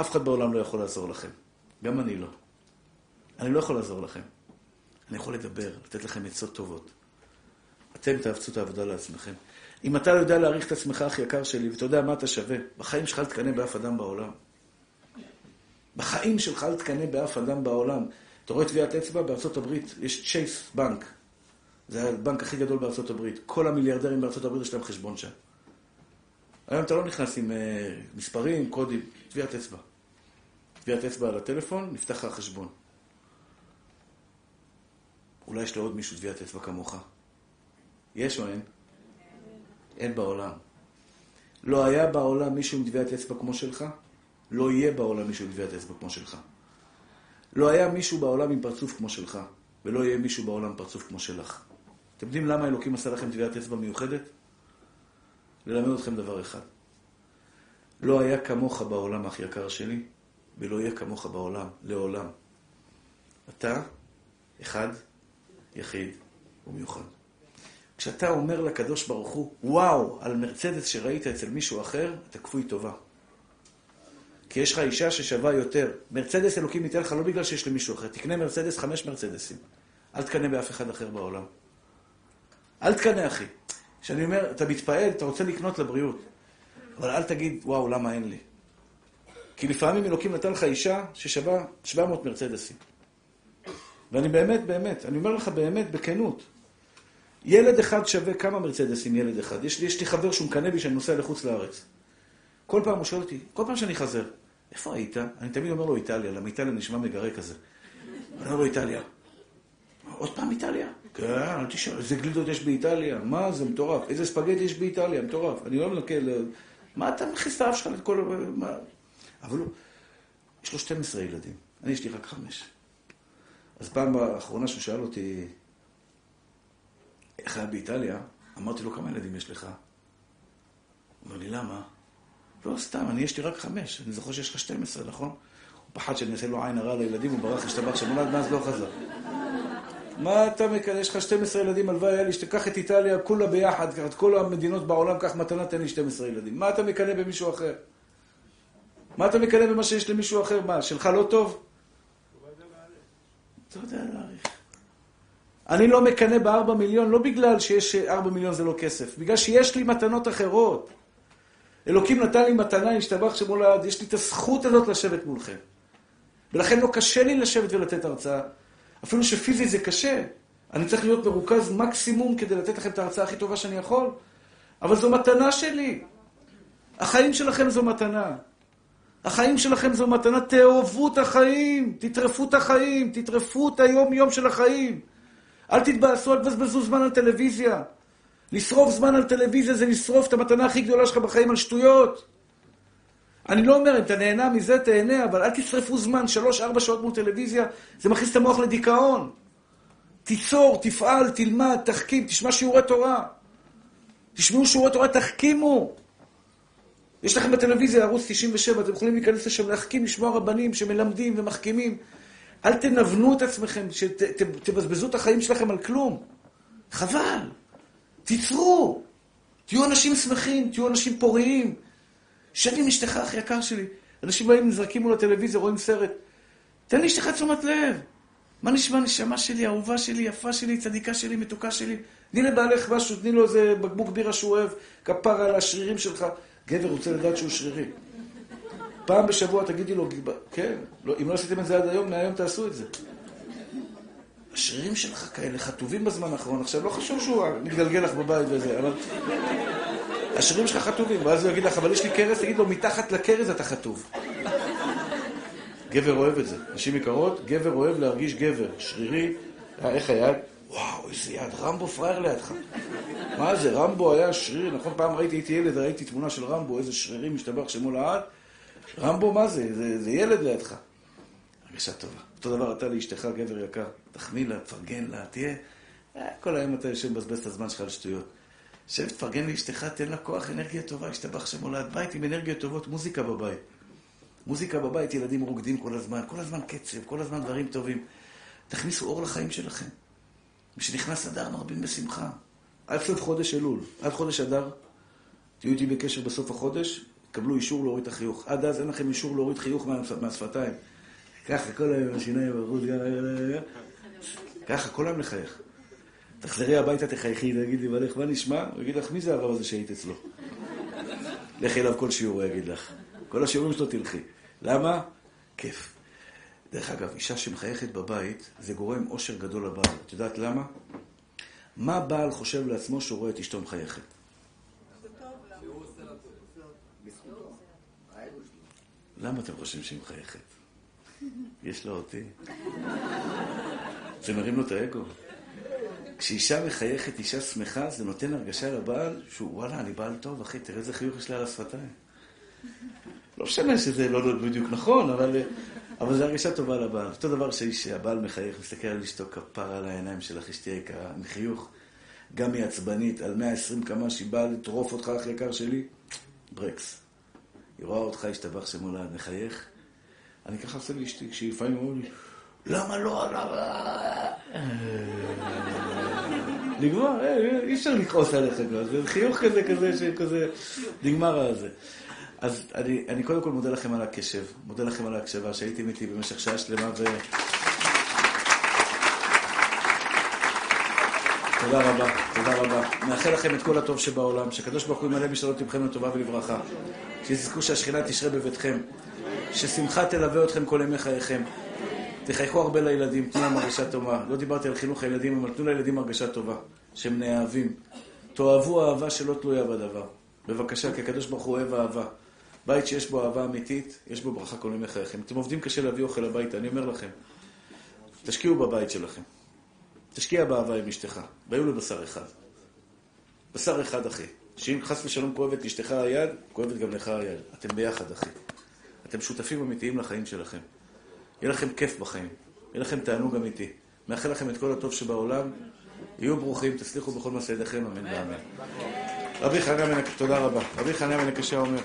אף אחד בעולם לא יכול לעזור לכם. גם אני לא. אני לא יכול לעזור לכם. אני יכול לדבר, לתת לכם עצות טובות. אתם תאבצו את העבודה לעצמכם. אם אתה יודע להעריך את עצמך, אח יקר שלי, ואתה יודע מה אתה שווה, בחיים שלך אל תקנא באף אדם בעולם. בחיים שלך אל תקנא באף אדם בעולם. אתה רואה טביעת אצבע? בארצות הברית יש צ'ייס בנק. זה הבנק הכי גדול בארצות הברית. כל המיליארדרים בארצות הברית יש להם חשבון שם. היום אתה לא נכנס עם uh, מספרים, קודים, טביעת אצבע. טביעת אצבע על הטלפון, נפתח לך החשבון. אולי יש לעוד מישהו טביעת אצבע כמוך. יש או אין? אין בעולם. לא היה בעולם מישהו עם טביעת אצבע כמו שלך, לא יהיה בעולם מישהו עם טביעת אצבע כמו שלך. לא היה מישהו בעולם עם פרצוף כמו שלך, ולא יהיה מישהו בעולם פרצוף כמו שלך. אתם יודעים למה אלוקים עשה לכם טביעת אצבע מיוחדת? ללמד אתכם דבר אחד. לא היה כמוך בעולם, אח יקר שלי, ולא יהיה כמוך בעולם, לעולם. אתה אחד, יחיד ומיוחד. כשאתה אומר לקדוש ברוך הוא, וואו, על מרצדס שראית אצל מישהו אחר, אתה כפוי טובה. כי יש לך אישה ששווה יותר. מרצדס אלוקים ייתן לך לא בגלל שיש למישהו אחר. תקנה מרצדס, חמש מרצדסים. אל תקנה באף אחד אחר בעולם. אל תקנה, אחי. כשאני אומר, אתה מתפעל, אתה רוצה לקנות לבריאות. אבל אל תגיד, וואו, למה אין לי? כי לפעמים אלוקים נתן לך אישה ששווה 700 מרצדסים. ואני באמת, באמת, אני אומר לך באמת, בכנות. ילד אחד שווה כמה מרצדסים ילד אחד. יש לי, יש לי חבר שהוא מקנא בי שאני נוסע לחוץ לארץ. כל פעם הוא שואל אותי, כל פעם שאני חזר, איפה היית? אני תמיד אומר לו איטליה, למה איטליה נשמע מגרה כזה. אני אומר לו איטליה. עוד פעם איטליה? כן, אל תשאל, איזה גלידות יש באיטליה? מה, זה מטורף. איזה ספגטי יש באיטליה? מטורף. אני לא מנקה, מה אתה מכניס את האף שלך לכל... אבל הוא, יש לו 12 ילדים, אני יש לי רק חמש. אז פעם האחרונה שהוא שאל אותי איך היה באיטליה, אמרתי לו, כמה ילדים יש לך? הוא אומר לי, למה? לא, סתם, אני יש לי רק חמש, אני זוכר שיש לך 12, נכון? הוא פחד שאני אעשה לו עין הרע לילדים, הוא ברח, השתבח שמולד, מאז לא חזר. מה אתה מקנא? יש לך 12 ילדים, הלוואי היה לי שתיקח את איטליה, כולה ביחד, את כל המדינות בעולם, קח מתנה, תן לי 12 ילדים. מה אתה מקנא במישהו אחר? מה אתה מקנא במה שיש למישהו אחר? מה, שלך לא טוב? אתה יודע להעריך. אני לא מקנא בארבע מיליון, לא בגלל שיש ארבע מיליון זה לא כסף, בגלל שיש לי מתנות אחרות. אלוקים נתן לי מתנה, השתבח שמו לעד, יש לי את הזכות הזאת לשבת מולכם. ולכן לא קשה לי לשבת ולתת הרצאה. אפילו שפיזית זה קשה. אני צריך להיות מרוכז מקסימום כדי לתת לכם את ההרצאה הכי טובה שאני יכול. אבל זו מתנה שלי. החיים שלכם זו מתנה. החיים שלכם זו מתנה, תאהבו את החיים, תטרפו את החיים, תטרפו את היום-יום של החיים. אל תתבאסו, אל תבזבזו זמן על טלוויזיה. לשרוף זמן על טלוויזיה זה לשרוף את המתנה הכי גדולה שלך בחיים על שטויות. אני לא אומר, אם אתה נהנה מזה, תהנה, אבל אל תשרפו זמן, שלוש-ארבע שעות מול טלוויזיה, זה מכניס את המוח לדיכאון. תיצור, תפעל, תלמד, תחכים, תשמע שיעורי תורה. תשמעו שיעורי תורה, תחכימו. יש לכם בטלוויזיה ערוץ 97, אתם יכולים להיכנס לשם, להחכים, לשמוע רבנים שמלמדים ומחכימים. אל תנוונו את עצמכם, שתבזבזו את החיים שלכם על כלום. חבל. תיצרו. תהיו אנשים שמחים, תהיו אנשים פוריים. שב עם אשתך, אח יקר שלי. אנשים באים, נזרקים מול הטלוויזיה, רואים סרט. תן לאשתך תשומת לב. מה נשמע נשמה שלי, אהובה שלי, יפה שלי, צדיקה שלי, מתוקה שלי? תני לבעלך משהו, תני לו איזה בקבוק בירה שהוא אוהב, כפר על השרירים שלך. גבר רוצה לדעת שהוא שרירי. פעם בשבוע תגידי לו, כן, לא, אם לא עשיתם את זה עד היום, מהיום תעשו את זה. השרירים שלך כאלה חטובים בזמן האחרון, עכשיו לא חשוב שהוא מתגלגל לך בבית וזה, אבל... השרירים שלך חטובים, ואז הוא יגיד לך, אבל יש לי קרס, תגיד לו, מתחת לקרס אתה חטוב. גבר אוהב את זה. נשים יקרות, גבר אוהב להרגיש גבר. שרירי, אה, איך היד? וואו, איזה יד, רמבו פראייר לידך. מה זה, רמבו היה שריר, נכון? פעם ראיתי, הייתי ילד, ראיתי תמונה של רמבו, איזה שרירים משתבח שמו לעד. רמבו, מה זה? זה, זה ילד לידך. הרגשה טובה. אותו דבר אתה לאשתך, גבר יקר. תחמיא לה, תפרגן לה, תהיה... אה, כל היום אתה יושב מבזבז את הזמן שלך על שטויות. שב, תפרגן לאשתך, תן לה כוח, אנרגיה טובה, השתבח שם הולד בית עם אנרגיות טובות, מוזיקה בבית. מוזיקה בבית, ילדים רוקדים כל הזמן, כל הזמן קצב, כל הזמן דברים טובים. תכניסו אור לחיים שלכם. כשנכנס אדר מרבים בשמחה. עד סוף חודש אלול, עד חודש אדר, תהיו איתי בקשר בסוף החודש, קבלו אישור להוריד את החיוך. עד אז אין לכם אישור להוריד חיוך מהשפתיים. ככה, כל היום השיניים ככה, כל היום לחייך. תחזרי הביתה, תחייכי, תגיד לי, מה נשמע? הוא יגיד לך, מי זה הרב הזה שהיית אצלו? לכי אליו כל שיעור, הוא יגיד לך. כל השיעורים שלו תלכי. למה? כיף. דרך אגב, אישה שמחייכת בבית, זה גורם אושר גדול לבעל. את יודעת למה? מה בעל חושב לעצמו שהוא רואה את אשתו מחייכת? למה אתם חושבים שהיא מחייכת? יש לה אותי. זה מרים לו את האגו. כשאישה מחייכת, אישה שמחה, זה נותן הרגשה לבעל שהוא, וואלה, אני בעל טוב, אחי, תראה איזה חיוך יש לה על השפתיים. לא משנה שזה לא בדיוק נכון, אבל, אבל זו הרגשה טובה לבעל. אותו דבר שהבעל מחייך, מסתכל על אשתו כפרה על העיניים שלך, אשתי יקרה, עם חיוך. גם היא עצבנית, על 120 כמה שהיא באה לטרוף אותך, אח יקר שלי, ברקס. היא רואה אותך, השתבח שמולד, מחייך. אני ככה עושה לאשתי, כשהיא לפעמים אומרים לי, למה לא עליו? נגמר, אי אפשר לכעוס עליך כבר, זה חיוך כזה, כזה, שכזה, נגמר הזה. אז אני, אני קודם כל מודה לכם על הקשב, מודה לכם על ההקשבה שהייתם איתי במשך שעה שלמה ו... תודה רבה, תודה רבה. מאחל לכם את כל הטוב שבעולם, שהקדוש ברוך הוא ימלא בשאלות לבכם לטובה ולברכה. שתזכו שהשכינה תשרה בביתכם, ששמחה תלווה אתכם כל ימי חייכם. תחייכו הרבה לילדים, תנו להם הרגשה טובה. לא דיברתי על חינוך הילדים, אבל תנו לילדים הרגשה טובה, שהם נאהבים. תאהבו אהבה שלא תלויה בדבר. בבקשה, כי הקדוש ברוך הוא אוהב אהבה. בית שיש בו אהבה אמיתית, יש בו ברכה כל ימי חייכם. אתם עובדים קשה להביא אוכל הביתה, אני אומר לכם. תשקיעו בבית שלכם. תשקיע באהבה עם אשתך. והיו לבשר אחד. בשר אחד, אחי. שאם חס ושלום כואבת אשתך היד, כואבת גם לך היד. אתם ביחד, אחי. אתם שותפים אמיתיים לחיים שלכם. יהיה לכם כיף בחיים. יהיה לכם תענוג אמיתי. מאחל לכם את כל הטוב שבעולם. יהיו ברוכים, תצליחו בכל מעשה ידיכם, אמן ואמן. רבי חניה בן תודה רבה. רבי חניה בן הקשה אומר...